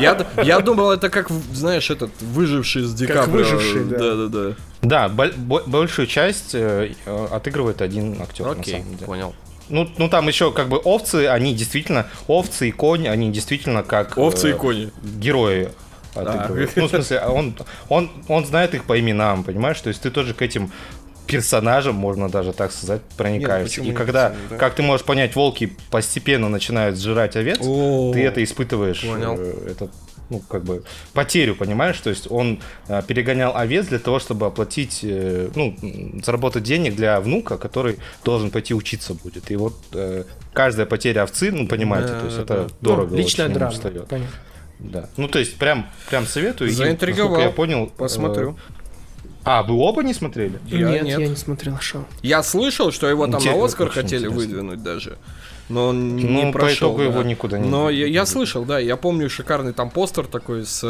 Я, я думал, это как, знаешь, этот выживший с декабря. Как выживший, да. Да, да, да. Да, большую часть э, отыгрывает один актер, Окей, на самом деле. понял. Ну, ну там еще как бы овцы, они действительно, овцы и конь, они действительно как... Овцы э, и кони. Герои отыгрывают. Ну, в смысле, он, он, он знает их по именам, понимаешь? То есть ты тоже к этим персонажем, можно даже так сказать, проникаешься. Нет, и когда, да. как ты можешь понять, волки постепенно начинают сжирать овец, О, ты это испытываешь, понял. Э, это, ну, как бы, потерю, понимаешь? То есть он э, перегонял овец для того, чтобы оплатить, э, ну, заработать денег для внука, который должен пойти учиться будет. И вот э, каждая потеря овцы, ну, понимаете, да, то есть да, это да. дорого. Ну, личная драма. Да. Ну, то есть, прям, прям советую. Заинтриговал. И, я понял, посмотрю. А, вы оба не смотрели? Я, нет, нет, я не смотрел шоу. Я слышал, что его там интересно, на Оскар хотели интересно. выдвинуть даже. Но он ну, не прошел. По да. его никуда не Но я, я слышал, да, я помню шикарный там постер такой с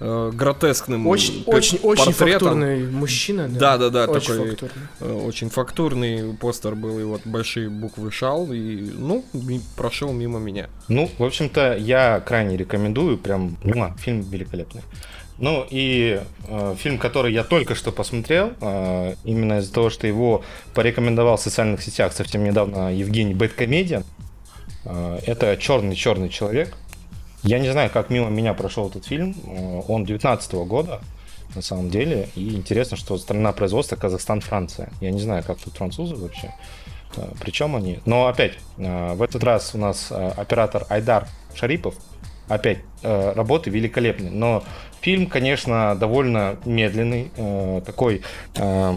э, гротескным очень, очень, очень фактурный мужчина, да. Да, да, да, очень такой фактурный. Э, очень фактурный постер был, и вот большие буквы шал, и ну прошел мимо меня. Ну, в общем-то, я крайне рекомендую, прям, ну, фильм великолепный. Ну и э, фильм, который я только что посмотрел, э, именно из-за того, что его порекомендовал в социальных сетях совсем недавно Евгений Бэткомедиан, э, это «Черный-черный человек». Я не знаю, как мимо меня прошел этот фильм. Э, он 19 -го года, на самом деле. И интересно, что страна производства Казахстан-Франция. Я не знаю, как тут французы вообще. Э, Причем они. Но опять, э, в этот раз у нас оператор Айдар Шарипов. Опять, работы великолепные. Но Фильм, конечно, довольно медленный, э, такой... Э,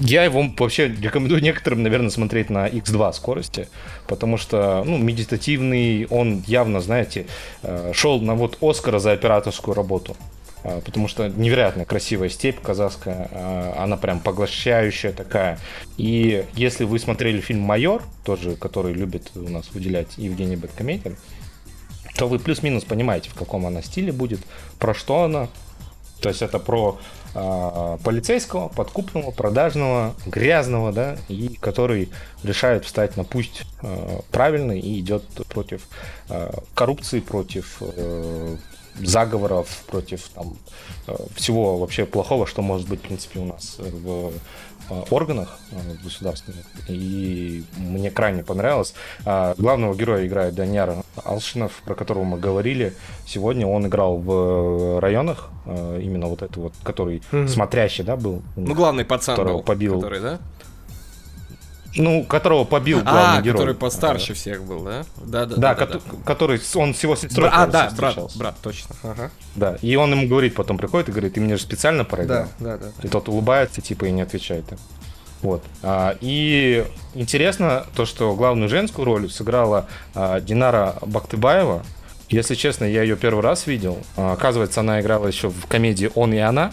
я его вообще рекомендую некоторым, наверное, смотреть на X2 скорости, потому что, ну, медитативный, он явно, знаете, э, шел на вот Оскара за операторскую работу э, потому что невероятно красивая степь казахская, э, она прям поглощающая такая. И если вы смотрели фильм «Майор», тоже, который любит у нас выделять Евгений Бэткомедиан, то вы плюс-минус понимаете, в каком она стиле будет, про что она. То есть это про э, полицейского, подкупного, продажного, грязного, да, и который решает встать на пусть э, правильный и идет против э, коррупции, против э, заговоров, против там, э, всего вообще плохого, что может быть, в принципе, у нас в органах э, государственных, и мне крайне понравилось. А, главного героя играет Даняр Алшинов, про которого мы говорили. Сегодня он играл в районах, э, именно вот это вот, который mm-hmm. смотрящий, да, был. Ну, главный пацан был, побил. который, да? Ну, которого побил главный а, герой. который постарше всех был, да? Да, да, да. да, ко- да. Который, он всего сестрой А, да, брат, брат, точно. Ага. Да, и он ему говорит, потом приходит и говорит, ты меня же специально проиграл. Да, да, да. И тот улыбается, типа, и не отвечает. Вот. А, и интересно то, что главную женскую роль сыграла а, Динара Бактыбаева. Если честно, я ее первый раз видел. А, оказывается, она играла еще в комедии «Он и она».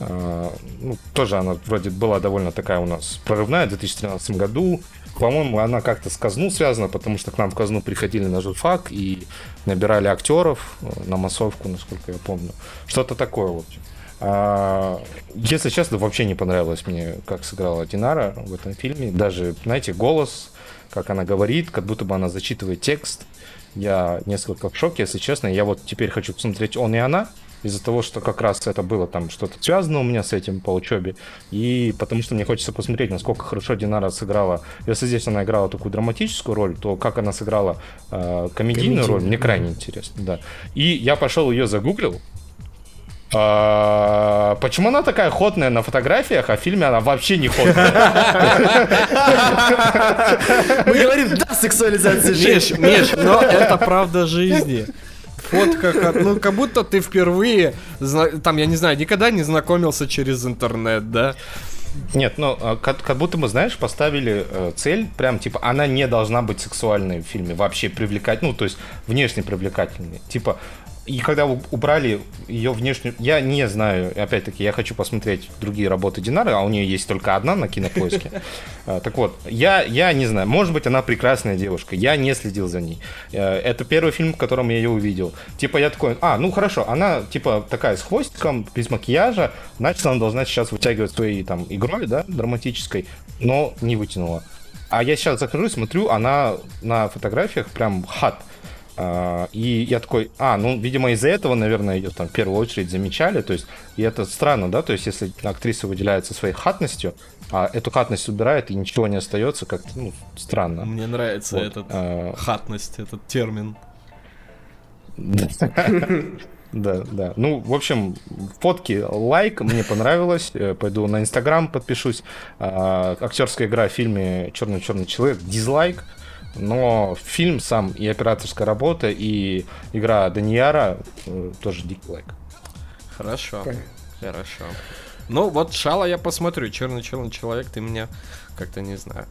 А, ну, тоже она вроде была довольно такая у нас прорывная в 2013 году. По-моему, она как-то с казну связана, потому что к нам в казну приходили на журфак и набирали актеров э, на массовку, насколько я помню. Что-то такое, в общем. А, если честно, вообще не понравилось мне, как сыграла Динара в этом фильме. Даже, знаете, голос, как она говорит, как будто бы она зачитывает текст. Я несколько в шоке, если честно. Я вот теперь хочу посмотреть «Он и она», из-за того, что как раз это было там что-то связано у меня с этим по учебе, и потому что мне хочется посмотреть, насколько хорошо Динара сыграла. Если здесь она играла такую драматическую роль, то как она сыграла э, комедийную роль, мне крайне интересно, да. И я пошел ее загуглил, а, почему она такая ходная на фотографиях, а в фильме она вообще не ходная? Мы говорим, да, сексуализация Миш, Миш, но это правда жизни фотка, как, ну, как будто ты впервые, там, я не знаю, никогда не знакомился через интернет, да? Нет, ну, а, как, как будто мы, знаешь, поставили э, цель, прям, типа, она не должна быть сексуальной в фильме, вообще привлекать, ну, то есть, внешне привлекательной. Типа, и когда убрали ее внешнюю... Я не знаю, опять-таки, я хочу посмотреть другие работы Динары, а у нее есть только одна на кинопоиске. А, так вот, я, я не знаю, может быть, она прекрасная девушка, я не следил за ней. Э, это первый фильм, в котором я ее увидел. Типа, я такой, а, ну хорошо, она, типа, такая с хвостиком, без макияжа, значит, она должна сейчас вытягивать своей, там, игрой, да, драматической, но не вытянула. А я сейчас захожу, смотрю, она на фотографиях прям хат. А, и я такой, а, ну, видимо, из-за этого, наверное, ее там в первую очередь замечали. То есть, и это странно, да, то есть, если актриса выделяется своей хатностью, а эту хатность убирает и ничего не остается, как-то, ну, странно. Мне нравится вот. этот а... хатность, этот термин. Да, да. Ну, в общем, фотки лайк, мне понравилось. Э, пойду на Инстаграм подпишусь. А, актерская игра в фильме Черный-черный человек. Дизлайк но фильм сам и операторская работа, и игра Данияра э, тоже дикий лайк. Хорошо, Понятно. хорошо. Ну, вот Шала я посмотрю. Черный-черный человек, ты меня как-то не знаю.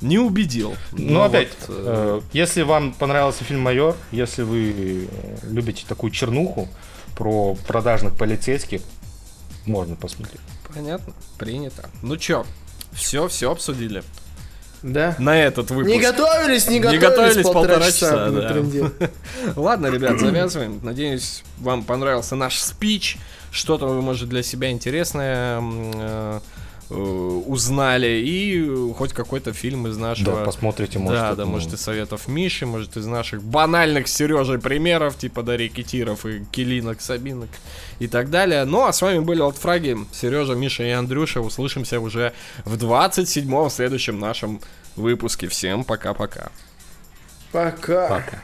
Не убедил. Ну, опять, вот, э, э, если вам понравился фильм Майор, если вы э, любите такую чернуху про продажных полицейских, можно посмотреть. Понятно, принято. Ну чё, все, все обсудили. Да. На этот выпуск. Не готовились, не готовились, не готовились полтора, полтора часа. часа да. Ладно, ребят, завязываем. Надеюсь, вам понравился наш спич. Что-то вы, может, для себя интересное э, узнали и хоть какой-то фильм из нашего... Да, посмотрите, может. Да, да, может, из советов Миши, может, из наших банальных Сережей примеров, типа Дарьи Китиров и Келинок, Сабинок и так далее. Ну, а с вами были Олдфраги, Сережа, Миша и Андрюша. Услышимся уже в 27-м следующем нашем выпуске. Всем пока-пока. Пока. Пока.